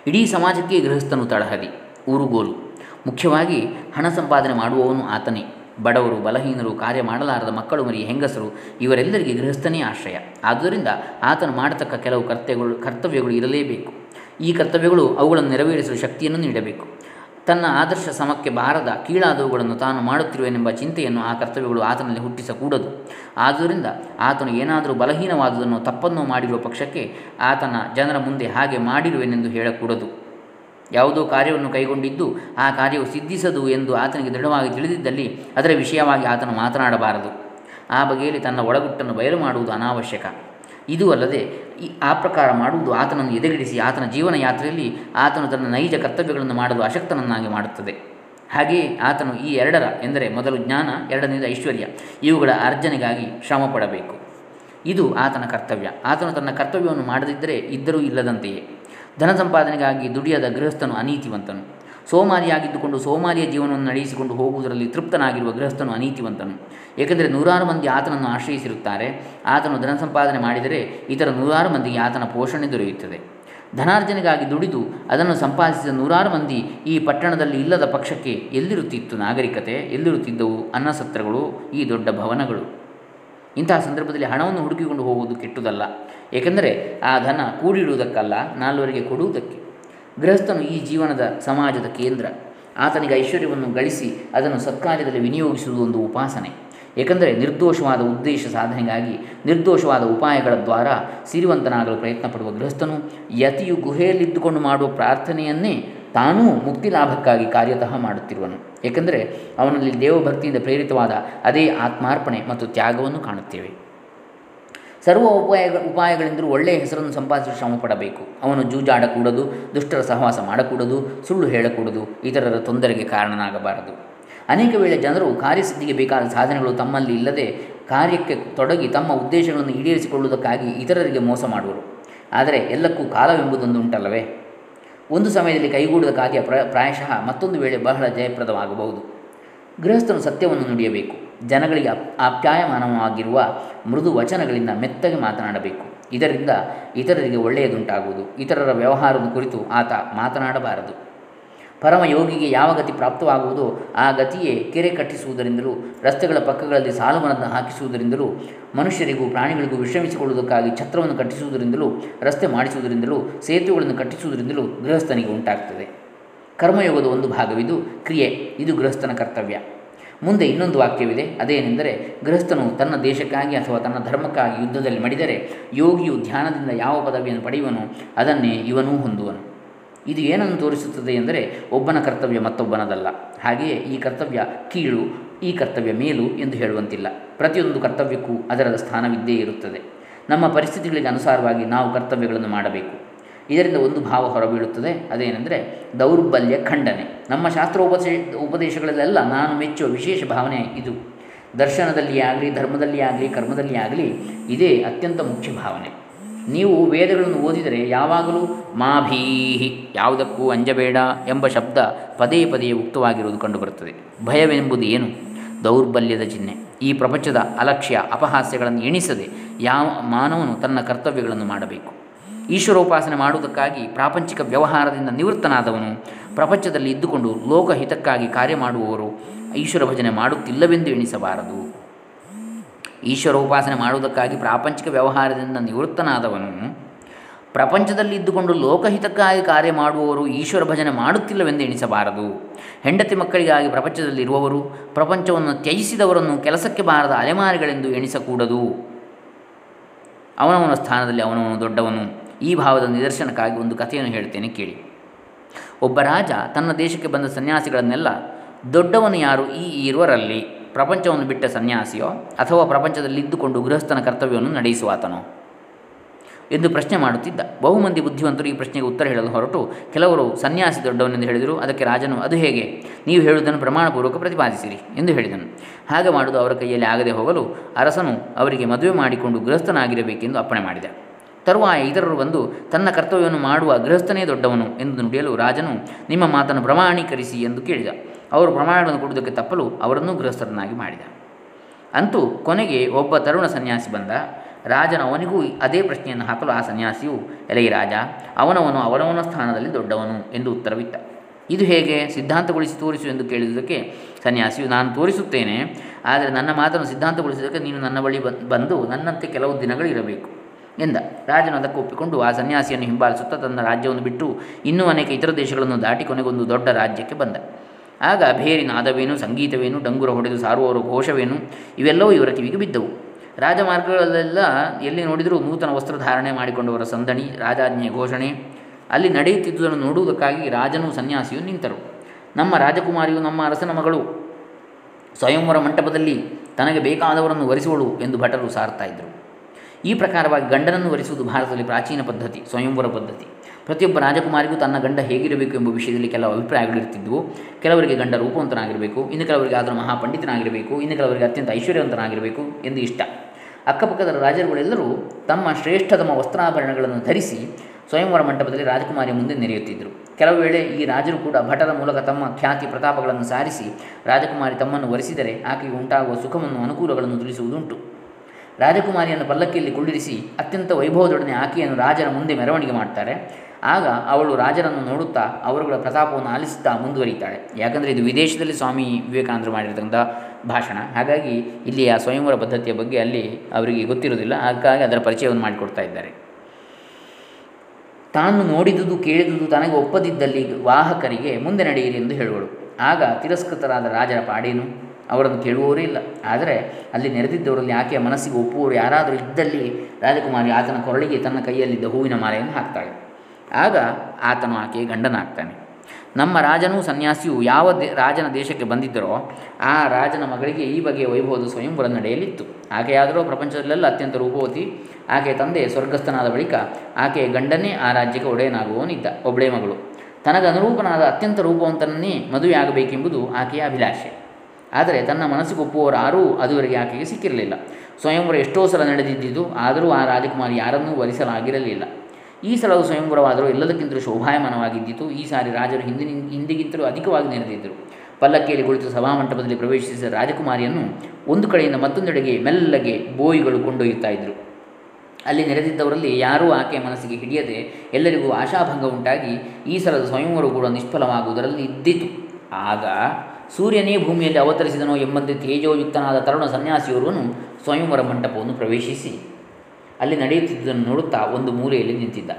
ಇಡೀ ಸಮಾಜಕ್ಕೆ ಗೃಹಸ್ಥನು ತಳಹದಿ, ಊರುಗೋಲು. ಮುಖ್ಯವಾಗಿ ಹಣ ಸಂಪಾದನೆ ಮಾಡುವವನು ಆತನೇ. ಬಡವರು, ಬಲಹೀನರು, ಕಾರ್ಯ ಮಾಡಲಾರದ ಮಕ್ಕಳು ಮರಿ, ಹೆಂಗಸರು ಇವರೆಲ್ಲರಿಗೆ ಗೃಹಸ್ಥನೇ ಆಶ್ರಯ. ಆದ್ದರಿಂದ ಆತನು ಮಾಡತಕ್ಕ ಕೆಲವು ಕರ್ತವ್ಯಗಳು ಕರ್ತವ್ಯಗಳು ಇರಲೇಬೇಕು. ಈ ಕರ್ತವ್ಯಗಳು ಅವುಗಳನ್ನು ನೆರವೇರಿಸಲು ಶಕ್ತಿಯನ್ನು ನೀಡಬೇಕು. ತನ್ನ ಆದರ್ಶ ಸಮಕ್ಕೆ ಬಾರದ ಕೀಳಾದವುಗಳನ್ನು ತಾನು ಮಾಡುತ್ತಿರುವೆನೆಂಬ ಚಿಂತೆಯನ್ನು ಆ ಕರ್ತವ್ಯಗಳು ಆತನಲ್ಲಿ ಹುಟ್ಟಿಸಕೂಡದು. ಆದುದರಿಂದ ಆತನು ಏನಾದರೂ ಬಲಹೀನವಾದುದನ್ನು ತಪ್ಪನ್ನು ಮಾಡಿರುವ ಪಕ್ಷಕ್ಕೆ ಆತನ ಜನರ ಮುಂದೆ ಹಾಗೆ ಮಾಡಿರುವೆನೆಂದು ಹೇಳಕೂಡದು. ಯಾವುದೋ ಕಾರ್ಯವನ್ನು ಕೈಗೊಂಡಿದ್ದು ಆ ಕಾರ್ಯವು ಸಿದ್ಧಿಸದು ಎಂದು ಆತನಿಗೆ ದೃಢವಾಗಿ ತಿಳಿದಿದ್ದಲ್ಲಿ ಅದರ ವಿಷಯವಾಗಿ ಆತನು ಮಾತನಾಡಬಾರದು. ಆ ಬಗೆಯಲ್ಲಿ ತನ್ನ ಒಳಗುಟ್ಟನ್ನು ಬಯಲು ಮಾಡುವುದು ಅನಾವಶ್ಯಕ. ಇದು ಅಲ್ಲದೆ ಈ, ಆ ಪ್ರಕಾರ ಮಾಡುವುದು ಆತನನ್ನು ಎದೆಗಿಡಿಸಿ ಆತನ ಜೀವನ ಯಾತ್ರೆಯಲ್ಲಿ ಆತನು ತನ್ನ ನೈಜ ಕರ್ತವ್ಯಗಳನ್ನು ಮಾಡಲು ಅಶಕ್ತನನ್ನಾಗಿ ಮಾಡುತ್ತದೆ. ಹಾಗೆಯೇ ಆತನು ಈ ಎರಡರ ಎಂದರೆ ಮೊದಲು ಜ್ಞಾನ, ಎರಡನೇದು ಐಶ್ವರ್ಯ, ಇವುಗಳ ಅರ್ಜನೆಗಾಗಿ ಶ್ರಮ ಪಡಬೇಕು ಇದು ಆತನ ಕರ್ತವ್ಯ. ಆತನು ತನ್ನ ಕರ್ತವ್ಯವನ್ನು ಮಾಡದಿದ್ದರೆ ಇದ್ದರೂ ಇಲ್ಲದಂತೆಯೇ. ಧನ ಸಂಪಾದನೆಗಾಗಿ ದುಡಿಯದ ಗೃಹಸ್ಥನು ಅನೀತಿವಂತನು. ಸೋಮಾರಿಯಾಗಿದ್ದುಕೊಂಡು ಸೋಮಾರಿಯ ಜೀವನವನ್ನು ನಡೆಸಿಕೊಂಡು ಹೋಗುವುದರಲ್ಲಿ ತೃಪ್ತನಾಗಿರುವ ಗೃಹಸ್ಥನು ಅನೀತಿವಂತನು. ಏಕೆಂದರೆ ನೂರಾರು ಮಂದಿ ಆತನನ್ನು ಆಶ್ರಯಿಸಿರುತ್ತಾರೆ. ಆತನು ಧನ ಸಂಪಾದನೆ ಮಾಡಿದರೆ ಇತರ ನೂರಾರು ಮಂದಿಗೆ ಆತನ ಪೋಷಣೆ ದೊರೆಯುತ್ತದೆ. ಧನಾರ್ಜನೆಗಾಗಿ ದುಡಿದು ಅದನ್ನು ಸಂಪಾದಿಸಿದ ನೂರಾರು ಮಂದಿ ಈ ಪಟ್ಟಣದಲ್ಲಿ ಇಲ್ಲದ ಪಕ್ಷಕ್ಕೆ ಎಲ್ಲಿರುತ್ತಿತ್ತು ನಾಗರಿಕತೆ, ಎಲ್ಲಿರುತ್ತಿದ್ದವು ಅನ್ನಸತ್ರಗಳು ಈ ದೊಡ್ಡ ಭವನಗಳು. ಇಂತಹ ಸಂದರ್ಭದಲ್ಲಿ ಹಣವನ್ನು ಹುಡುಕಿಕೊಂಡು ಹೋಗುವುದು ಕೆಟ್ಟುದಲ್ಲ. ಏಕೆಂದರೆ ಆ ಧನ ಕೂಡಿಡುವುದಕ್ಕಲ್ಲ ನಾಲ್ವರಿಗೆ ಕೊಡುವುದಕ್ಕೆ. ಗೃಹಸ್ಥನು ಈ ಜೀವನದ ಸಮಾಜದ ಕೇಂದ್ರ. ಆತನಿಗೆ ಐಶ್ವರ್ಯವನ್ನು ಗಳಿಸಿ ಅದನ್ನು ಸತ್ಕಾರ್ಯದಲ್ಲಿ ವಿನಿಯೋಗಿಸುವುದು ಒಂದು ಉಪಾಸನೆ. ಏಕೆಂದರೆ ನಿರ್ದೋಷವಾದ ಉದ್ದೇಶ ಸಾಧನೆಗಾಗಿ ನಿರ್ದೋಷವಾದ ಉಪಾಯಗಳ ದ್ವಾರ ಸಿರಿವಂತನಾಗಲು ಪ್ರಯತ್ನ ಪಡುವ ಗೃಹಸ್ಥನು ಯತಿಯು ಗುಹೆಯಲ್ಲಿದ್ದುಕೊಂಡು ಮಾಡುವ ಪ್ರಾರ್ಥನೆಯನ್ನೇ ತಾನೂ ಮುಕ್ತಿ ಲಾಭಕ್ಕಾಗಿ ಕಾರ್ಯತಃ ಮಾಡುತ್ತಿರುವನು. ಏಕೆಂದರೆ ಅವನಲ್ಲಿ ದೇವಭಕ್ತಿಯಿಂದ ಪ್ರೇರಿತವಾದ ಅದೇ ಆತ್ಮಾರ್ಪಣೆ ಮತ್ತು ತ್ಯಾಗವನ್ನು ಕಾಣುತ್ತೇವೆ. ಸರ್ವ ಉಪಾಯ ಉಪಾಯಗಳಿಂದಲೂ ಒಳ್ಳೆಯ ಹೆಸರನ್ನು ಸಂಪಾದಿಸಲು ಶ್ರಮ ಪಡಬೇಕು. ಅವನು ಜೂಜಾಡಕೂಡದು, ದುಷ್ಟರ ಸಹವಾಸ ಮಾಡಕೂಡದು, ಸುಳ್ಳು ಹೇಳಕೂಡದು, ಇತರರ ತೊಂದರೆಗೆ ಕಾರಣನಾಗಬಾರದು. ಅನೇಕ ವೇಳೆ ಜನರು ಕಾರ್ಯಸಿದ್ಧಿಗೆ ಬೇಕಾದ ಸಾಧನೆಗಳು ತಮ್ಮಲ್ಲಿ ಇಲ್ಲದೆ ಕಾರ್ಯಕ್ಕೆ ತೊಡಗಿ ತಮ್ಮ ಉದ್ದೇಶಗಳನ್ನು ಈಡೇರಿಸಿಕೊಳ್ಳುವುದಕ್ಕಾಗಿ ಇತರರಿಗೆ ಮೋಸ ಮಾಡುವರು. ಆದರೆ ಎಲ್ಲಕ್ಕೂ ಕಾಲವೆಂಬುದೊಂದು ಉಂಟಲ್ಲವೇ? ಒಂದು ಸಮಯದಲ್ಲಿ ಕೈಗೂಡಿದ ಕಾರ್ಯ ಪ್ರ, ಪ್ರಾಯಶಃ ಮತ್ತೊಂದು ವೇಳೆ ಬಹಳ ಜಯಪ್ರದವಾಗಬಹುದು. ಗೃಹಸ್ಥನು ಸತ್ಯವನ್ನು ನುಡಿಯಬೇಕು. ಜನಗಳಿಗೆ ಆಪ್ಯಾಯಮಾನವಾಗಿರುವ ಮೃದು ವಚನಗಳಿಂದ ಮೆತ್ತಗೆ ಮಾತನಾಡಬೇಕು. ಇದರಿಂದ ಇತರರಿಗೆ ಒಳ್ಳೆಯದುಂಟಾಗುವುದು. ಇತರರ ವ್ಯವಹಾರದ ಕುರಿತು ಆತ ಮಾತನಾಡಬಾರದು. ಪರಮ ಯೋಗಿಗೆ ಯಾವ ಗತಿ ಪ್ರಾಪ್ತವಾಗುವುದೋ ಆ ಗತಿಯೇ ಕೆರೆ ಕಟ್ಟಿಸುವುದರಿಂದಲೂ, ರಸ್ತೆಗಳ ಪಕ್ಕಗಳಲ್ಲಿ ಸಾಲುಗಳನ್ನು ಹಾಕಿಸುವುದರಿಂದಲೂ, ಮನುಷ್ಯರಿಗೂ ಪ್ರಾಣಿಗಳಿಗೂ ವಿಶ್ರಮಿಸಿಕೊಳ್ಳುವುದಕ್ಕಾಗಿ ಛತ್ರವನ್ನು ಕಟ್ಟಿಸುವುದರಿಂದಲೂ, ರಸ್ತೆ ಮಾಡಿಸುವುದರಿಂದಲೂ, ಸೇತುವೆಗಳನ್ನು ಕಟ್ಟಿಸುವುದರಿಂದಲೂ ಗೃಹಸ್ಥನಿಗೆ ಉಂಟಾಗ್ತದೆ. ಕರ್ಮಯೋಗದ ಒಂದು ಭಾಗವಿದು ಕ್ರಿಯೆ, ಇದು ಗೃಹಸ್ಥನ ಕರ್ತವ್ಯ. ಮುಂದೆ ಇನ್ನೊಂದು ವಾಕ್ಯವಿದೆ, ಅದೇನೆಂದರೆ ಗೃಹಸ್ಥನು ತನ್ನ ದೇಶಕ್ಕಾಗಿ ಅಥವಾ ತನ್ನ ಧರ್ಮಕ್ಕಾಗಿ ಯುದ್ಧದಲ್ಲಿ ಮಡಿದರೆ ಯೋಗಿಯು ಧ್ಯಾನದಿಂದ ಯಾವ ಪದವಿಯನ್ನು ಪಡೆಯುವನು ಅದನ್ನೇ ಇವನೂ ಹೊಂದುವನು. ಇದು ಏನನ್ನು ತೋರಿಸುತ್ತದೆ ಎಂದರೆ ಒಬ್ಬನ ಕರ್ತವ್ಯ ಮತ್ತೊಬ್ಬನದಲ್ಲ. ಹಾಗೆಯೇ ಈ ಕರ್ತವ್ಯ ಕೀಳು, ಈ ಕರ್ತವ್ಯ ಮೇಲು ಎಂದು ಹೇಳುವಂತಿಲ್ಲ. ಪ್ರತಿಯೊಂದು ಕರ್ತವ್ಯಕ್ಕೂ ಅದರ ಸ್ಥಾನವಿದ್ದೇ ಇರುತ್ತದೆ. ನಮ್ಮ ಪರಿಸ್ಥಿತಿಗಳಿಗೆ ಅನುಸಾರವಾಗಿ ನಾವು ಕರ್ತವ್ಯಗಳನ್ನು ಮಾಡಬೇಕು. ಇದರಿಂದ ಒಂದು ಭಾವ ಹೊರಬೀಳುತ್ತದೆ. ಅದೇನೆಂದರೆ ದೌರ್ಬಲ್ಯ ಖಂಡನೆ. ನಮ್ಮ ಶಾಸ್ತ್ರೋಪದೇ ಉಪದೇಶಗಳಲ್ಲೆಲ್ಲ ನಾನು ಮೆಚ್ಚುವ ವಿಶೇಷ ಭಾವನೆ ಇದು. ದರ್ಶನದಲ್ಲಿ ಆಗಲಿ, ಧರ್ಮದಲ್ಲಿ ಆಗಲಿ, ಕರ್ಮದಲ್ಲಿ ಆಗಲಿ ಇದೇ ಅತ್ಯಂತ ಮುಖ್ಯ ಭಾವನೆ. ನೀವು ವೇದಗಳನ್ನು ಓದಿದರೆ ಯಾವಾಗಲೂ ಮಾಭೀಹಿ, ಯಾವುದಕ್ಕೂ ಅಂಜಬೇಡ ಎಂಬ ಶಬ್ದ ಪದೇ ಪದೇ ಉಕ್ತವಾಗಿರುವುದು ಕಂಡುಬರುತ್ತದೆ. ಭಯವೆಂಬುದು ಏನು? ದೌರ್ಬಲ್ಯದ ಚಿಹ್ನೆ. ಈ ಪ್ರಪಂಚದ ಅಲಕ್ಷ್ಯ, ಅಪಹಾಸ್ಯಗಳನ್ನು ಎಣಿಸದೆ ಯಾವ ಮಾನವನು ತನ್ನ ಕರ್ತವ್ಯಗಳನ್ನು ಮಾಡಬೇಕು. ಈಶ್ವರೋಪಾಸನೆ ಮಾಡುವುದಕ್ಕಾಗಿ ಪ್ರಾಪಂಚಿಕ ವ್ಯವಹಾರದಿಂದ ನಿವೃತ್ತನಾದವನು ಪ್ರಪಂಚದಲ್ಲಿ ಇದ್ದುಕೊಂಡು ಲೋಕಹಿತಕ್ಕಾಗಿ ಕಾರ್ಯ ಮಾಡುವವರು ಈಶ್ವರ ಭಜನೆ ಮಾಡುತ್ತಿಲ್ಲವೆಂದು ಎಣಿಸಬಾರದು. ಈಶ್ವರೋಪಾಸನೆ ಮಾಡುವುದಕ್ಕಾಗಿ ಪ್ರಾಪಂಚಿಕ ವ್ಯವಹಾರದಿಂದ ನಿವೃತ್ತನಾದವನು ಪ್ರಪಂಚದಲ್ಲಿ ಇದ್ದುಕೊಂಡು ಲೋಕಹಿತಕ್ಕಾಗಿ ಕಾರ್ಯ ಮಾಡುವವರು ಈಶ್ವರ ಭಜನೆ ಮಾಡುತ್ತಿಲ್ಲವೆಂದು ಎಣಿಸಬಾರದು. ಹೆಂಡತಿ ಮಕ್ಕಳಿಗಾಗಿ ಪ್ರಪಂಚದಲ್ಲಿರುವವರು ಪ್ರಪಂಚವನ್ನು ತ್ಯಜಿಸಿದವರನ್ನು ಕೆಲಸಕ್ಕೆ ಬಾರದ ಅಲೆಮಾರಿಗಳೆಂದು ಎಣಿಸಕೂಡದು. ಅವನವನ ಸ್ಥಾನದಲ್ಲಿ ಅವನವನು ದೊಡ್ಡವನು. ಈ ಭಾವದ ನಿದರ್ಶನಕ್ಕಾಗಿ ಒಂದು ಕಥೆಯನ್ನು ಹೇಳ್ತೇನೆ ಕೇಳಿ. ಒಬ್ಬ ರಾಜ ತನ್ನ ದೇಶಕ್ಕೆ ಬಂದ ಸನ್ಯಾಸಿಗಳನ್ನೆಲ್ಲ ದೊಡ್ಡವನು ಯಾರು ಈ ಇರುವರಲ್ಲಿ ಪ್ರಪಂಚವನ್ನು ಬಿಟ್ಟ ಸನ್ಯಾಸಿಯೋ ಅಥವಾ ಪ್ರಪಂಚದಲ್ಲಿ ಇದ್ದುಕೊಂಡು ಗೃಹಸ್ಥನ ಕರ್ತವ್ಯವನ್ನು ನಡೆಸುವಾತನೋ? ಎಂದು ಪ್ರಶ್ನೆ ಮಾಡುತ್ತಿದ್ದ. ಬಹುಮಂದಿ ಬುದ್ಧಿವಂತರು ಈ ಪ್ರಶ್ನೆಗೆ ಉತ್ತರ ಹೇಳಲು ಹೊರಟು. ಕೆಲವರು ಸನ್ಯಾಸಿ ದೊಡ್ಡವನೆಂದು ಹೇಳಿದರು. ಅದಕ್ಕೆ ರಾಜನು, ಅದು ಹೇಗೆ? ನೀವು ಹೇಳುವುದನ್ನು ಪ್ರಮಾಣಪೂರ್ವಕ ಪ್ರತಿಪಾದಿಸಿರಿ ಎಂದು ಹೇಳಿದನು. ಹಾಗೆ ಮಾಡುವುದು ಅವರ ಕೈಯಲ್ಲಿ ಆಗದೆ ಹೋಗಲು ಅರಸನು ಅವರಿಗೆ ಮದುವೆ ಮಾಡಿಕೊಂಡು ಗೃಹಸ್ಥನಾಗಿರಬೇಕೆಂದು ಅಪ್ಪಣೆ ಮಾಡಿದ. ತರುವಾಯ ಇತರರು ಬಂದು ತನ್ನ ಕರ್ತವ್ಯವನ್ನು ಮಾಡುವ ಗೃಹಸ್ಥನೇ ದೊಡ್ಡವನು ಎಂದು ನುಡಿಯಲು ರಾಜನು, ನಿಮ್ಮ ಮಾತನ್ನು ಪ್ರಮಾಣೀಕರಿಸಿ ಎಂದು ಕೇಳಿದ. ಅವರು ಪ್ರಮಾಣವನ್ನು ಕೊಡುವುದಕ್ಕೆ ತಪ್ಪಲು ಅವರನ್ನು ಗೃಹಸ್ಥರನ್ನಾಗಿ ಮಾಡಿದ. ಅಂತೂ ಕೊನೆಗೆ ಒಬ್ಬ ತರುಣ ಸನ್ಯಾಸಿ ಬಂದ. ರಾಜನ ಅವನಿಗೂ ಅದೇ ಪ್ರಶ್ನೆಯನ್ನು ಹಾಕಲು ಆ ಸನ್ಯಾಸಿಯು ಎಲೆಯ ರಾಜ, ಅವನವನು ಅವನವನ ಸ್ಥಾನದಲ್ಲಿ ದೊಡ್ಡವನು ಎಂದು ಉತ್ತರವಿತ್ತ ಇದು ಹೇಗೆ? ಸಿದ್ಧಾಂತಗೊಳಿಸಿ ತೋರಿಸು ಎಂದು ಕೇಳಿದುದಕ್ಕೆ ಸನ್ಯಾಸಿಯು, ನಾನು ತೋರಿಸುತ್ತೇನೆ, ಆದರೆ ನನ್ನ ಮಾತನ್ನು ಸಿದ್ಧಾಂತಗೊಳಿಸುವುದಕ್ಕೆ ನೀನು ನನ್ನ ಬಳಿ ಬಂದು ನನ್ನಂತೆ ಕೆಲವು ದಿನಗಳು ಇರಬೇಕು ಎಂದ. ರಾಜನು ಅದಕ್ಕೆ ಒಪ್ಪಿಕೊಂಡು ಆ ಸನ್ಯಾಸಿಯನ್ನು ಹಿಂಬಾಲಿಸುತ್ತಾ ತನ್ನ ರಾಜ್ಯವನ್ನು ಬಿಟ್ಟು ಇನ್ನೂ ಅನೇಕ ಇತರ ದೇಶಗಳನ್ನು ದಾಟಿ ಕೊನೆಗೊಂದು ದೊಡ್ಡ ರಾಜ್ಯಕ್ಕೆ ಬಂದ. ಆಗ ಭೇರಿ ನಾದವೇನು, ಸಂಗೀತವೇನು, ಡಂಗುರ ಹೊಡೆದು ಸಾರುವವರ ಘೋಷವೇನು, ಇವೆಲ್ಲವೂ ಇವರ ಕಿವಿಗೆ ಬಿದ್ದವು. ರಾಜಮಾರ್ಗಗಳಲ್ಲೆಲ್ಲ ಎಲ್ಲಿ ನೋಡಿದರೂ ನೂತನ ವಸ್ತ್ರಧಾರಣೆ ಮಾಡಿಕೊಂಡವರ ಸಂದಣಿ, ರಾಜಾಜ್ಞೆಯ ಘೋಷಣೆ. ಅಲ್ಲಿ ನಡೆಯುತ್ತಿದ್ದುದನ್ನು ನೋಡುವುದಕ್ಕಾಗಿ ರಾಜನು ಸನ್ಯಾಸಿಯು ನಿಂತರು. ನಮ್ಮ ರಾಜಕುಮಾರಿಯು ನಮ್ಮ ಅರಸನ ಮಗಳು. ಸ್ವಯಂವರ ಮಂಟಪದಲ್ಲಿ ತನಗೆ ಬೇಕಾದವರನ್ನು ವರಿಸುವಳು ಎಂದು ಭಟರು ಸಾರ್ತಾ ಇದ್ದರು ಈ ಪ್ರಕಾರವಾಗಿ ಗಂಡನನ್ನು ವರಿಸುವುದು ಭಾರತದಲ್ಲಿ ಪ್ರಾಚೀನ ಪದ್ಧತಿ, ಸ್ವಯಂವರ ಪದ್ಧತಿ. ಪ್ರತಿಯೊಬ್ಬ ರಾಜಕುಮಾರಿಗೂ ತನ್ನ ಗಂಡ ಹೇಗಿರಬೇಕು ಎಂಬ ವಿಷಯದಲ್ಲಿ ಕೆಲವು ಅಭಿಪ್ರಾಯಗಳಿರ್ತಿದ್ದವು ಕೆಲವರಿಗೆ ಗಂಡ ರೂಪವಂತನಾಗಿರಬೇಕು, ಇನ್ನು ಕೆಲವರಿಗೆ ಆದರೂ ಮಹಾಪಂಡಿತನಾಗಿರಬೇಕು, ಇನ್ನು ಕೆಲವರಿಗೆ ಅತ್ಯಂತ ಐಶ್ವರ್ಯವಂತನಾಗಿರಬೇಕು ಎಂದು ಇಷ್ಟ. ಅಕ್ಕಪಕ್ಕದ ರಾಜರುಗಳೆಲ್ಲರೂ ತಮ್ಮ ಶ್ರೇಷ್ಠತಮ ವಸ್ತ್ರಾಭರಣಗಳನ್ನು ಧರಿಸಿ ಸ್ವಯಂವರ ಮಂಟಪದಲ್ಲಿ ರಾಜಕುಮಾರಿಯ ಮುಂದೆ ನೆರೆಯುತ್ತಿದ್ದರು. ಕೆಲವು ವೇಳೆ ಈ ರಾಜರು ಕೂಡ ಭಟರ ಮೂಲಕ ತಮ್ಮ ಖ್ಯಾತಿ ಪ್ರತಾಪಗಳನ್ನು ಸಾರಿಸಿ ರಾಜಕುಮಾರಿ ತಮ್ಮನ್ನು ವರಿಸಿದರೆ ಆಕೆಗೆ ಉಂಟಾಗುವ ಸುಖವನ್ನು, ಅನುಕೂಲಗಳನ್ನು ತಿಳಿಸುವುದುಂಟು. ರಾಜಕುಮಾರಿಯನ್ನು ಪಲ್ಲಕ್ಕಿಯಲ್ಲಿ ಕುಳ್ಳಿರಿಸಿ ಅತ್ಯಂತ ವೈಭವದೊಡನೆ ಆಕೆಯನ್ನು ರಾಜರ ಮುಂದೆ ಮೆರವಣಿಗೆ ಮಾಡ್ತಾರೆ. ಆಗ ಅವಳು ರಾಜರನ್ನು ನೋಡುತ್ತಾ ಅವರುಗಳ ಪ್ರತಾಪವನ್ನು ಆಲಿಸುತ್ತಾ ಮುಂದುವರಿತಾಳೆ ಯಾಕಂದರೆ ಇದು ವಿದೇಶದಲ್ಲಿ ಸ್ವಾಮಿ ವಿವೇಕಾನಂದರು ಮಾಡಿರತಕ್ಕಂಥ ಭಾಷಣ. ಹಾಗಾಗಿ ಇಲ್ಲಿ ಆ ಸ್ವಯಂವರ ಪದ್ಧತಿಯ ಬಗ್ಗೆ ಅಲ್ಲಿ ಅವರಿಗೆ ಗೊತ್ತಿರೋದಿಲ್ಲ ಹಾಗಾಗಿ ಅದರ ಪರಿಚಯವನ್ನು ಮಾಡಿಕೊಡ್ತಾ ಇದ್ದಾರೆ. ತಾನು ನೋಡಿದುದು ಕೇಳಿದುದು ತನಗೆ ಒಪ್ಪದಿದ್ದಲ್ಲಿ ವಾಹಕರಿಗೆ ಮುಂದೆ ನಡೆಯಿರಿ ಎಂದು ಹೇಳುವಳು. ಆಗ ತಿರಸ್ಕೃತರಾದ ರಾಜರ ಪಾಡೇನು? ಅವರನ್ನು ಕೇಳುವವರೇ ಇಲ್ಲ. ಆದರೆ ಅಲ್ಲಿ ನೆರೆದಿದ್ದವರಲ್ಲಿ ಆಕೆಯ ಮನಸ್ಸಿಗೆ ಒಪ್ಪುವವರು ಯಾರಾದರೂ ಇದ್ದಲ್ಲಿ ರಾಜಕುಮಾರಿ ಆತನ ಕೊರಳಿಗೆ ತನ್ನ ಕೈಯಲ್ಲಿದ್ದ ಹೂವಿನ ಮಾಲೆಯನ್ನು ಹಾಕ್ತಾಳೆ. ಆಗ ಆತನು ಆಕೆಯ ಗಂಡನಾಗ್ತಾನೆ. ನಮ್ಮ ರಾಜನೂ ಸನ್ಯಾಸಿಯು ಯಾವ ದೇ, ರಾಜನ ದೇಶಕ್ಕೆ ಬಂದಿದ್ದರೋ ಆ ರಾಜನ ಮಗಳಿಗೆ ಈ ಬಗೆಯ ವೈಭವದ ಸ್ವಯಂವರ ನಡೆಯಲಿತ್ತು. ಆಕೆಯಾದರೂ ಪ್ರಪಂಚದಲ್ಲೆಲ್ಲ ಅತ್ಯಂತ ರೂಪವತಿ ಆಕೆಯ ತಂದೆ ಸ್ವರ್ಗಸ್ಥನಾದ ಬಳಿಕ ಆಕೆಯ ಗಂಡನೇ ಆ ರಾಜ್ಯಕ್ಕೆ ಒಡೆಯನಾಗುವವನಿದ್ದ ಒಬ್ಬಳೇ ಮಗಳು. ತನಗೆ ಅನುರೂಪನಾದ ಅತ್ಯಂತ ರೂಪವಂತನನ್ನೇ ಮದುವೆಯಾಗಬೇಕೆಂಬುದು ಆಕೆಯ ಅಭಿಲಾಷೆ. ಆದರೆ ತನ್ನ ಮನಸ್ಸಿಗೆ ಒಪ್ಪುವವರು ಯಾರೂ ಅದುವರೆಗೆ ಆಕೆಗೆ ಸಿಕ್ಕಿರಲಿಲ್ಲ. ಸ್ವಯಂವರ ಎಷ್ಟೋ ಸಲ ನಡೆದಿದ್ದಿದ್ದು ಆದರೂ ಆ ರಾಜಕುಮಾರಿ ಯಾರನ್ನೂ ವರಿಸಲಾಗಿರಲಿಲ್ಲ. ಈ ಸಲವು ಸ್ವಯಂವರವಾದರೂ ಎಲ್ಲದಕ್ಕಿಂತಲೂ ಶೋಭಾಯಮಾನವಾಗಿದ್ದಿತು ಈ ಸಾರಿ ರಾಜರು ಹಿಂದಿನ, ಹಿಂದಿಗಿಂತಲೂ ಅಧಿಕವಾಗಿ ನೆರೆದಿದ್ದರು. ಪಲ್ಲಕ್ಕಿಯಲ್ಲಿ ಕುಳಿತು ಸಭಾಮಂಟಪದಲ್ಲಿ ಪ್ರವೇಶಿಸಿದ ರಾಜಕುಮಾರಿಯನ್ನು ಒಂದು ಕಡೆಯಿಂದ ಮತ್ತೊಂದೆಡೆಗೆ ಮೆಲ್ಲಗೆ ಬೋಯಿಗಳು ಕೊಂಡೊಯ್ಯುತ್ತಾ ಇದ್ದರು. ಅಲ್ಲಿ ನೆರೆದಿದ್ದವರಲ್ಲಿ ಯಾರೂ ಆಕೆಯ ಮನಸ್ಸಿಗೆ ಹಿಡಿಯದೆ ಎಲ್ಲರಿಗೂ ಆಶಾಭಂಗ ಉಂಟಾಗಿ ಈ ಸಲದ ಸ್ವಯಂವರ ಕೂಡ ನಿಷ್ಫಲವಾಗುವುದರಲ್ಲಿ ಇದ್ದಿತು. ಆಗ ಸೂರ್ಯನೇ ಭೂಮಿಯಲ್ಲಿ ಅವತರಿಸಿದನು ಎಂಬಂತೆ ತೇಜೋಯುಕ್ತನಾದ ತರುಣ ಸನ್ಯಾಸಿಯೋರ್ವನು ಸ್ವಯಂವರ ಮಂಟಪವನ್ನು ಪ್ರವೇಶಿಸಿ. ಅಲ್ಲಿ ನಡೆಯುತ್ತಿದ್ದುದನ್ನು ನೋಡುತ್ತಾ ಒಂದು ಮೂಲೆಯಲ್ಲಿ ನಿಂತಿದ್ದ.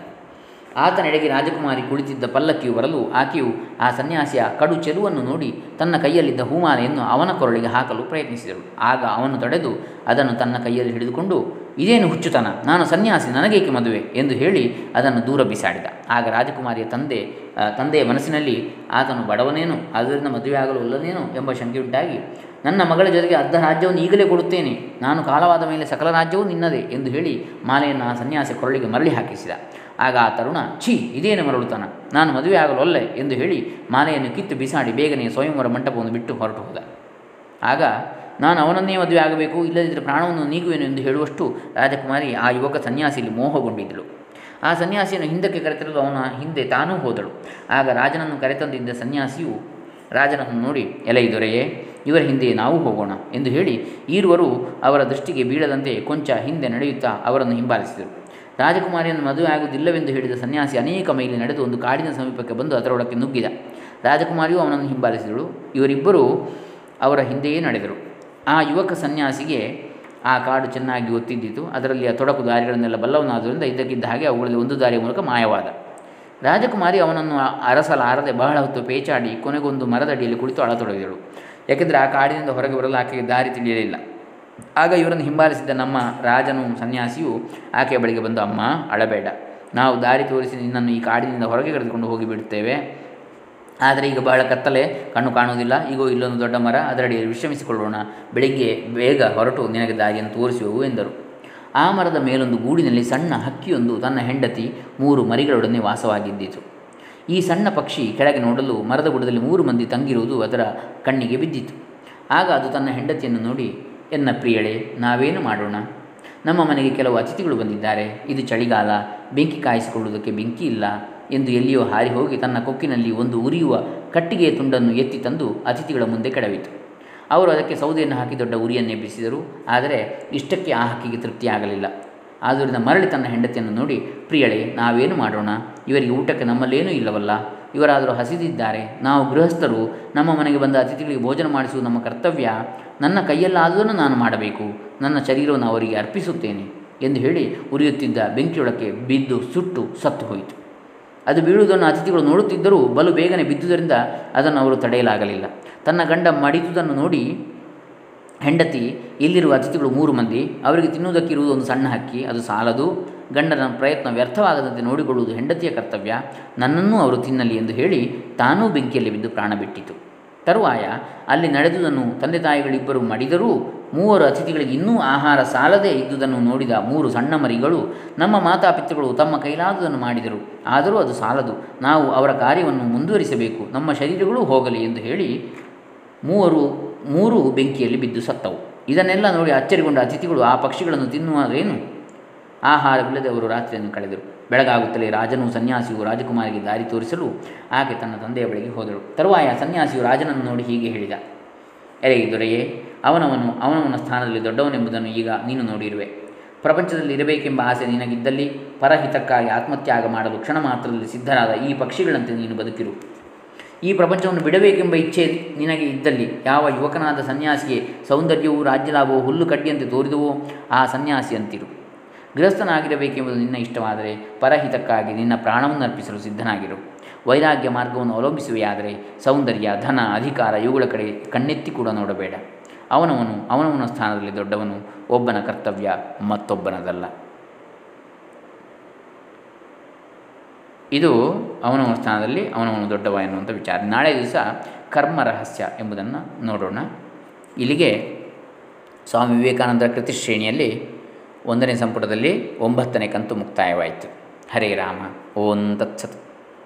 ಆತನೆಡೆಗೆ ರಾಜಕುಮಾರಿ ಕುಳಿತಿದ್ದ ಪಲ್ಲಕ್ಕಿಯು ಬರಲು ಆಕೆಯು ಆ ಸನ್ಯಾಸಿಯ ಕಡು ಚೆಲುವನ್ನು ನೋಡಿ ತನ್ನ ಕೈಯಲ್ಲಿದ್ದ ಹೂಮಾಲೆಯನ್ನು ಅವನ ಕೊರಳಿಗೆ ಹಾಕಲು ಪ್ರಯತ್ನಿಸಿದಳು. ಆಗ ಅವನು ತಡೆದು ಅದನ್ನು ತನ್ನ ಕೈಯಲ್ಲಿ ಹಿಡಿದುಕೊಂಡು ಇದೇನು ಹುಚ್ಚುತನ? ನಾನು ಸನ್ಯಾಸಿ, ನನಗೇಕೆ ಮದುವೆ? ಎಂದು ಹೇಳಿ ಅದನ್ನು ದೂರ ಬಿಸಾಡಿದ. ಆಗ ರಾಜಕುಮಾರಿಯ ತಂದೆ ತಂದೆಯ ಮನಸ್ಸಿನಲ್ಲಿ ಆತನು ಬಡವನೇನು ಅದರಿಂದ ಆಗಲು ಒಲ್ಲನೇನು ಎಂಬ ಶಂಕೆಯುಂಟಾಗಿ, ನನ್ನ ಮಗಳ ಜೊತೆಗೆ ಅರ್ಧ ರಾಜ್ಯವನ್ನು ಈಗಲೇ ಕೊಡುತ್ತೇನೆ, ನಾನು ಕಾಲವಾದ ಮೇಲೆ ಸಕಲ ರಾಜ್ಯವೂ ನಿನ್ನದೇ ಎಂದು ಹೇಳಿ ಮಾಲೆಯನ್ನು ಆ ಸನ್ಯಾಸಿ ಕೊರಳಿಗೆ ಮರಳಿ ಹಾಕಿಸಿದ. ಆಗ ಆ ತರುಣ, ಛೀ, ಇದೇನು ಮರಳುತ್ತಾನ ನಾನು ಮದುವೆ ಆಗಲು ಒಲ್ಲೆ ಎಂದು ಹೇಳಿ ಮಾಲೆಯನ್ನು ಕಿತ್ತು ಬಿಸಾಡಿ ಬೇಗನೆ ಸ್ವಯಂವರ ಮಂಟಪವನ್ನು ಬಿಟ್ಟು ಹೊರಟು ಹೋದ. ಆಗ ನಾನು ಅವನನ್ನೇ ಮದುವೆ ಆಗಬೇಕು, ಇಲ್ಲದಿದ್ದರೆ ಪ್ರಾಣವನ್ನು ನೀಗುವೆನು ಎಂದು ಹೇಳುವಷ್ಟು ರಾಜಕುಮಾರಿ ಆ ಯುವಕ ಸನ್ಯಾಸಿಯಲ್ಲಿ ಮೋಹಗೊಂಡಿದ್ದಳು. ಆ ಸನ್ಯಾಸಿಯನ್ನು ಹಿಂದಕ್ಕೆ ಕರೆತರಲು ಅವನ ಹಿಂದೆ ತಾನೂ ಹೋದಳು. ಆಗ ರಾಜನನ್ನು ಕರೆತಂದಿದ್ದ ಸನ್ಯಾಸಿಯು ರಾಜನನ್ನು ನೋಡಿ, ಎಲೈ ದೊರೆಯೇ, ಇವರ ಹಿಂದೆ ನಾವು ಹೋಗೋಣ ಎಂದು ಹೇಳಿ ಈರುವರು ಅವರ ದೃಷ್ಟಿಗೆ ಬೀಳದಂತೆ ಕೊಂಚ ಹಿಂದೆ ನಡೆಯುತ್ತಾ ಅವರನ್ನು ಹಿಂಬಾಲಿಸಿದರು. ರಾಜಕುಮಾರಿಯನ್ನು ಮದುವೆ ಆಗುವುದಿಲ್ಲವೆಂದು ಹೇಳಿದ ಸನ್ಯಾಸಿ ಅನೇಕ ಮೈಲಿ ನಡೆದು ಒಂದು ಕಾಡಿನ ಸಮೀಪಕ್ಕೆ ಬಂದು ಅದರೊಳಕ್ಕೆ ನುಗ್ಗಿದ. ರಾಜಕುಮಾರಿಯು ಅವನನ್ನು ಹಿಂಬಾಲಿಸಿದಳು. ಇವರಿಬ್ಬರೂ ಅವರ ಹಿಂದೆಯೇ ನಡೆದರು. ಆ ಯುವಕ ಸನ್ಯಾಸಿಗೆ ಆ ಕಾಡು ಚೆನ್ನಾಗಿ ಗೊತ್ತಿದ್ದಿತು ಅದರಲ್ಲಿ ಆ ತೊಡಕು ದಾರಿಗಳನ್ನೆಲ್ಲ ಬಲ್ಲವನಾದ್ದರಿಂದ ಇದ್ದಕ್ಕಿದ್ದ ಹಾಗೆ ಅವುಗಳಲ್ಲಿ ಒಂದು ದಾರಿಯ ಮೂಲಕ ಮಾಯವಾದ. ರಾಜಕುಮಾರಿ ಅವನನ್ನು ಅರಸಲಾರದೆ ಬಹಳ ಹೊತ್ತು ಪೇಚಾಡಿ ಕೊನೆಗೊಂದು ಮರದಡಿಯಲ್ಲಿ ಕುಳಿತು ಅಳತೊಡಗಿದಳು. ಯಾಕೆಂದರೆ ಆ ಕಾಡಿನಿಂದ ಹೊರಗೆ ಬರಲು ಆಕೆಗೆ ದಾರಿ ತಿಳಿಯಲಿಲ್ಲ. ಆಗ ಇವರನ್ನು ಹಿಂಬಾಲಿಸಿದ್ದ ನಮ್ಮ ರಾಜನು ಸನ್ಯಾಸಿಯು ಆಕೆಯ ಬಳಿಗೆ ಬಂದು, ಅಮ್ಮ, ಅಳಬೇಡ. ನಾವು ದಾರಿ ತೋರಿಸಿ ನಿನ್ನನ್ನು ಈ ಕಾಡಿನಿಂದ ಹೊರಗೆ ಕರೆದುಕೊಂಡು ಹೋಗಿ ಬಿಡುತ್ತೇವೆ. ಆದರೆ ಈಗ ಬಹಳ ಕತ್ತಲೆ, ಕಣ್ಣು ಕಾಣುವುದಿಲ್ಲ. ಈಗೋ ಇಲ್ಲೊಂದು ದೊಡ್ಡ ಮರ ಅದರಡಿಯಲ್ಲಿ ವಿಶ್ರಮಿಸಿಕೊಳ್ಳೋಣ. ಬೆಳಿಗ್ಗೆ ಬೇಗ ಹೊರಟು ನಿನಗೆ ದಾರಿಯನ್ನು ತೋರಿಸುವೆವು ಎಂದರು. ಆ ಮರದ ಮೇಲೊಂದು ಗೂಡಿನಲ್ಲಿ ಸಣ್ಣ ಹಕ್ಕಿಯೊಂದು ತನ್ನ ಹೆಂಡತಿ ಮೂರು ಮರಿಗಳೊಡನೆ ವಾಸವಾಗಿದ್ದಿತು. ಈ ಸಣ್ಣ ಪಕ್ಷಿ ಕೆಳಗೆ ನೋಡಲು ಮರದ ಬುಡದಲ್ಲಿ ಮೂರು ಮಂದಿ ತಂಗಿರುವುದು ಅದರ ಕಣ್ಣಿಗೆ ಬಿದ್ದಿತು. ಆಗ ಅದು ತನ್ನ ಹೆಂಡತಿಯನ್ನು ನೋಡಿ, ಎನ್ನ ಪ್ರಿಯಳೆ, ನಾವೇನು ಮಾಡೋಣ? ನಮ್ಮ ಮನೆಗೆ ಕೆಲವು ಅತಿಥಿಗಳು ಬಂದಿದ್ದಾರೆ. ಇದು ಚಳಿಗಾಲ. ಬೆಂಕಿ ಕಾಯಿಸಿಕೊಳ್ಳುವುದಕ್ಕೆ ಬೆಂಕಿ ಇಲ್ಲ. ಎಂದು ಎಲ್ಲಿಯೋ ಹಾರಿ ಹೋಗಿ ತನ್ನ ಕೊಕ್ಕಿನಲ್ಲಿ ಒಂದು ಉರಿಯುವ ಕಟ್ಟಿಗೆಯ ತುಂಡನ್ನು ಎತ್ತಿ ತಂದು ಅತಿಥಿಗಳ ಮುಂದೆ ಕೆಡವಿತು. ಅವರು ಅದಕ್ಕೆ ಸೌದೆಯನ್ನು ಹಾಕಿ ದೊಡ್ಡ ಉರಿಯನ್ನೇ ಬಿಸಿದರು ಆದರೆ ಇಷ್ಟಕ್ಕೆ ಆ ಹಕ್ಕಿಗೆ ತೃಪ್ತಿಯಾಗಲಿಲ್ಲ ಆದ್ದರಿಂದ ಮರಳಿ ತನ್ನ ಹೆಂಡತಿಯನ್ನು ನೋಡಿ, ಪ್ರಿಯಳೆ, ನಾವೇನು ಮಾಡೋಣ? ಇವರಿಗೆ ಊಟಕ್ಕೆ ನಮ್ಮಲ್ಲೇನೂ ಇಲ್ಲವಲ್ಲ. ಇವರಾದರೂ ಹಸಿದಿದ್ದಾರೆ. ನಾವು ಗೃಹಸ್ಥರು. ನಮ್ಮ ಮನೆಗೆ ಬಂದ ಅತಿಥಿಗಳಿಗೆ ಭೋಜನ ಮಾಡಿಸುವುದು ನಮ್ಮ ಕರ್ತವ್ಯ. ನನ್ನ ಕೈಯಲ್ಲಾದುದನ್ನು ನಾನು ಮಾಡಬೇಕು. ನನ್ನ ಶರೀರವನ್ನು ಅವರಿಗೆ ಅರ್ಪಿಸುತ್ತೇನೆ ಎಂದು ಹೇಳಿ ಉರಿಯುತ್ತಿದ್ದ ಬೆಂಕಿಯೊಳಕ್ಕೆ ಬಿದ್ದು ಸುಟ್ಟು ಸತ್ತು ಹೋಯಿತು. ಅದು ಬೀಳುವುದನ್ನು ಅತಿಥಿಗಳು ನೋಡುತ್ತಿದ್ದರೂ ಬಲು ಬೇಗನೆ ಬಿದ್ದುದರಿಂದ ಅದನ್ನು ಅವರು ತಡೆಯಲಾಗಲಿಲ್ಲ. ತನ್ನ ಗಂಡ ಮಡಿದುದನ್ನು ನೋಡಿ, ಹೆಂಡತಿ, ಇಲ್ಲಿರುವ ಅತಿಥಿಗಳು ಮೂರು ಮಂದಿ, ಅವರಿಗೆ ತಿನ್ನುವುದಕ್ಕಿರುವುದು ಒಂದು ಸಣ್ಣ ಹಕ್ಕಿ, ಅದು ಸಾಲದು. ಗಂಡನ ಪ್ರಯತ್ನ ವ್ಯರ್ಥವಾಗದಂತೆ ನೋಡಿಕೊಳ್ಳುವುದು ಹೆಂಡತಿಯ ಕರ್ತವ್ಯ. ನನ್ನನ್ನು ಅವರು ತಿನ್ನಲಿ ಎಂದು ಹೇಳಿ ತಾನೂ ಬೆಂಕಿಯಲ್ಲಿ ಬಿದ್ದು ಪ್ರಾಣ ಬಿಟ್ಟಿತು. ತರುವಾಯ ಅಲ್ಲಿ ನಡೆದುದನ್ನು ತಂದೆ ತಾಯಿಗಳಿಬ್ಬರು ಮಡಿದರೂ ಮೂವರು ಅತಿಥಿಗಳಿಗೆ ಇನ್ನೂ ಆಹಾರ ಸಾಲದೇ ಇದ್ದುದನ್ನು ನೋಡಿದ ಮೂರು ಸಣ್ಣ ಮರಿಗಳು ನಮ್ಮ ಮಾತಾಪಿತೃಗಳು ತಮ್ಮ ಕೈಲಾದುದನ್ನು ಮಾಡಿದರು. ಆದರೂ ಅದು ಸಾಲದು. ನಾವು ಅವರ ಕಾರ್ಯವನ್ನು ಮುಂದುವರಿಸಬೇಕು. ನಮ್ಮ ಶರೀರಗಳು ಹೋಗಲಿ ಎಂದು ಹೇಳಿ ಮೂವರು, ಮೂರು ಬೆಂಕಿಯಲ್ಲಿ ಬಿದ್ದು ಸತ್ತವು. ಇದನ್ನೆಲ್ಲ ನೋಡಿ ಅಚ್ಚರಿಗೊಂಡ ಅತಿಥಿಗಳು ಆ ಪಕ್ಷಿಗಳನ್ನು ತಿನ್ನುವುದೇನು ಆಹಾರವಿಲ್ಲದೆ ಅವರು ರಾತ್ರಿಯನ್ನು ಕಳೆದರು. ಬೆಳಗಾಗುತ್ತಲೇ ರಾಜನು ಸನ್ಯಾಸಿಯು ರಾಜಕುಮಾರಿಗೆ ದಾರಿ ತೋರಿಸಲು ಆಕೆ ತನ್ನ ತಂದೆಯ ಬಳಿಗೆ ಹೋದಳು. ತರುವಾಯ ಸನ್ಯಾಸಿಯು ರಾಜನನ್ನು ನೋಡಿ ಹೀಗೆ ಹೇಳಿದ, ಎರೆ ದೊರೆಯೇ, ಅವನವನು ಅವನವನ ಸ್ಥಾನದಲ್ಲಿ ದೊಡ್ಡವನೆಂಬುದನ್ನು ಈಗ ನೀನು ನೋಡಿರುವೆ. ಪ್ರಪಂಚದಲ್ಲಿ ಇರಬೇಕೆಂಬ ಆಸೆ ನಿನಗಿದ್ದಲ್ಲಿ ಪರಹಿತಕ್ಕಾಗಿ ಆತ್ಮತ್ಯಾಗ ಮಾಡಲು ಕ್ಷಣ ಮಾತ್ರದಲ್ಲಿ ಸಿದ್ಧರಾದ ಈ ಪಕ್ಷಿಗಳಂತೆ ನೀನು ಬದುಕಿರು. ಈ ಪ್ರಪಂಚವನ್ನು ಬಿಡಬೇಕೆಂಬ ಇಚ್ಛೆ ನಿನಗೆ ಇದ್ದಲ್ಲಿ ಯಾವ ಯುವಕನಾದ ಸನ್ಯಾಸಿಗೆ ಸೌಂದರ್ಯವೂ ರಾಜ್ಯಲಾಭವೂ ಹುಲ್ಲು ಕಡ್ಡಿಯಂತೆ ತೋರಿದವೋ ಆ ಸನ್ಯಾಸಿ ಅಂತಿರು. ಗೃಹಸ್ಥನಾಗಿರಬೇಕೆಂಬುದು ನಿನ್ನ ಇಷ್ಟವಾದರೆ ಪರಹಿತಕ್ಕಾಗಿ ನಿನ್ನ ಪ್ರಾಣವನ್ನು ಅರ್ಪಿಸಲು ಸಿದ್ಧನಾಗಿರು. ವೈರಾಗ್ಯ ಮಾರ್ಗವನ್ನು ಅವಲಂಬಿಸುವೆಯಾದರೆ ಸೌಂದರ್ಯ, ಧನ, ಅಧಿಕಾರ ಇವುಗಳ ಕಡೆ ಕಣ್ಣೆತ್ತಿ ಕೂಡ ನೋಡಬೇಡ. ಅವನವನು ಅವನವನ ಸ್ಥಾನದಲ್ಲಿ ದೊಡ್ಡವನು, ಒಬ್ಬನ ಕರ್ತವ್ಯ ಮತ್ತೊಬ್ಬನದಲ್ಲ. ಇದು ಅವನವನ ಸ್ಥಾನದಲ್ಲಿ ಅವನವನು ದೊಡ್ಡವ ಎನ್ನುವಂಥ ವಿಚಾರ. ನಾಳೆ ದಿವಸ ಕರ್ಮ ರಹಸ್ಯ ಎಂಬುದನ್ನು ನೋಡೋಣ. ಇಲ್ಲಿಗೆ ಸ್ವಾಮಿ ವಿವೇಕಾನಂದರ ಕೃತಿ ಶ್ರೇಣಿಯಲ್ಲಿ ಒಂದನೇ ಸಂಪುಟದಲ್ಲಿ ಒಂಬತ್ತನೇ ಕಂತು ಮುಕ್ತಾಯವಾಯಿತು. ಹರೇ ರಾಮ. ಓಂ ತತ್ಸತ್.